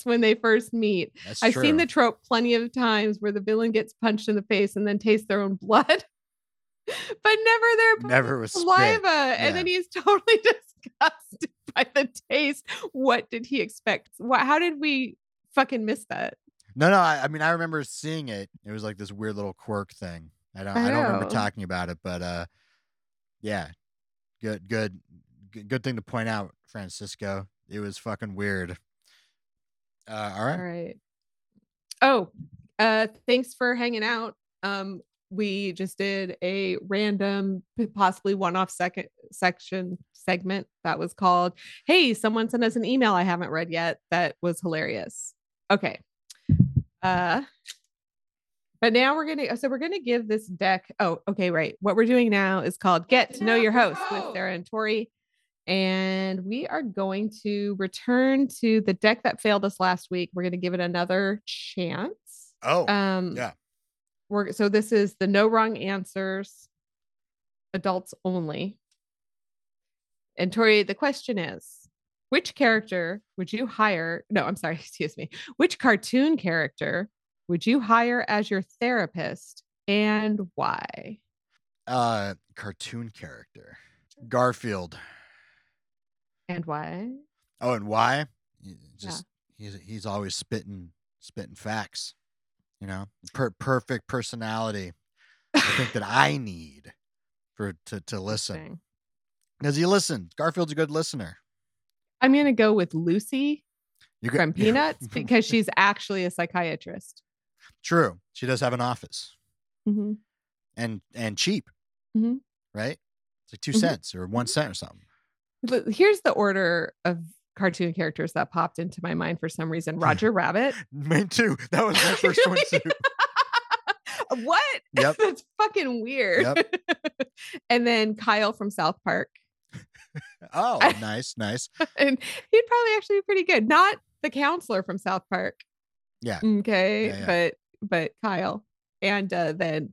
when they first meet. That's I've seen the trope plenty of times where the villain gets punched in the face and then tastes their own blood, but never their never was saliva. Yeah. And then he's totally disgusted by the taste. What did he expect? What, how did we fucking miss that? No, no. I, I mean, I remember seeing it. It was like this weird little quirk thing. I don't. I, I don't remember talking about it, but uh, yeah, good, good, good thing to point out, Francisco. It was fucking weird. Uh, all All right. right. Oh, uh, thanks for hanging out. Um, we just did a random, possibly one-off second section segment that was called "Hey, someone sent us an email I haven't read yet." That was hilarious. Okay. Uh, but now we're gonna. So we're gonna give this deck. Oh, okay, right. What we're doing now is called "Get to Know Your Host" with Sarah and Tori. And we are going to return to the deck that failed us last week. We're going to give it another chance. Oh, Um, yeah. We're so this is the no wrong answers, adults only. And Tori, the question is, which character would you hire? No, I'm sorry, excuse me. Which cartoon character would you hire as your therapist and why? uh, cartoon character, Garfield. And why? Oh, and why? He- Just he's he's always spitting spitting facts. You know, per- perfect personality. I think that I need for to to listen because he listens. Garfield's a good listener. I'm gonna go with Lucy You from Peanuts because she's actually a psychiatrist. true. She does have an office Mhm. and and cheap, Mhm. right? It's like 2 Mhm. cents or one cent or something. But Here's the order of cartoon characters that popped into my mind for some reason. Roger Rabbit. Me too. That was my first one too. what? Yep. That's fucking weird. Yep. and then Kyle from South Park. Oh, nice, nice. And he'd probably actually be pretty good. Not the counselor from South Park. Yeah. Okay. Yeah, yeah. But but Kyle. And uh, then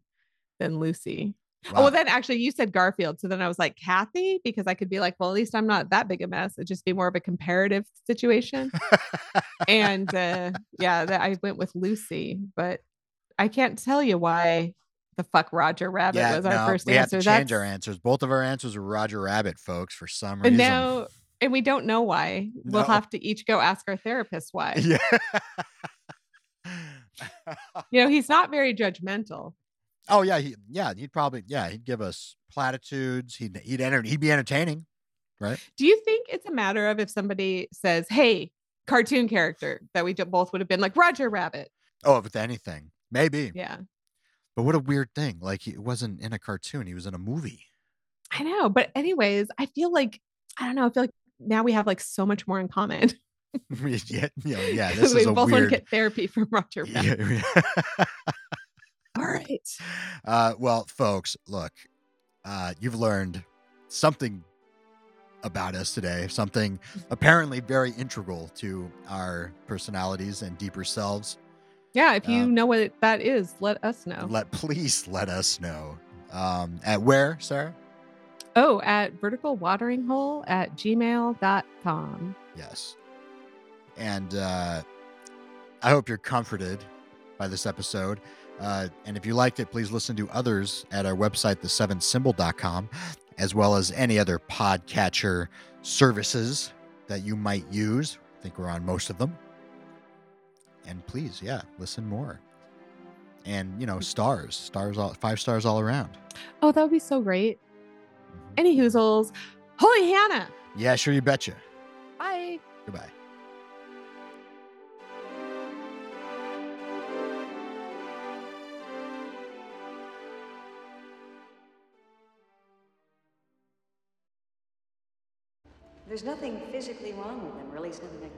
then Lucy. Oh, well, then actually you said Garfield. So then I was like, Cathy, because I could be like, well, at least I'm not that big a mess. It'd just be more of a comparative situation. and uh, yeah, that I went with Lucy, but I can't tell you why the fuck Roger Rabbit yeah, was our no, first we have answer. to change our answers. Both of our answers were Roger Rabbit, folks, for some reason. And now, and we don't know why. We'll have to each go ask our therapist why. yeah. You know, he's not very judgmental. Oh yeah, he, yeah, he'd probably yeah, he'd give us platitudes. He'd he'd enter, he'd be entertaining, right? Do you think it's a matter of if somebody says, "Hey, cartoon character," that we both would have been like Roger Rabbit, Oh, with anything, maybe. Yeah. But what a weird thing. Like he wasn't in a cartoon; he was in a movie. I know. But, anyways, I feel like, I don't know. I feel like now we have like so much more in common. yeah, yeah, yeah. This we is a both want to get therapy from Roger Rabbit. Yeah, yeah. All right. uh, well, folks, look, uh, you've learned something about us today, something apparently very integral to our personalities and deeper selves. Yeah. If you Um, know what that is, let us know. Let please let us know. Um, at where, Sarah? oh, at vertical watering hole at gmail.com. Yes. And uh, I hope you're comforted by this episode. Uh, and if you liked it, please listen to others at our website, the7symbol.com, as well as any other podcatcher services that you might use. I think we're on most of them. And please, yeah, listen more. And, you know, stars, stars, all, five stars all around. Oh, that would be so great. Mhm. Any hoozles. Holy Hannah. Yeah, sure, you betcha. Bye. Goodbye. There's nothing physically wrong with them, really. It's nothing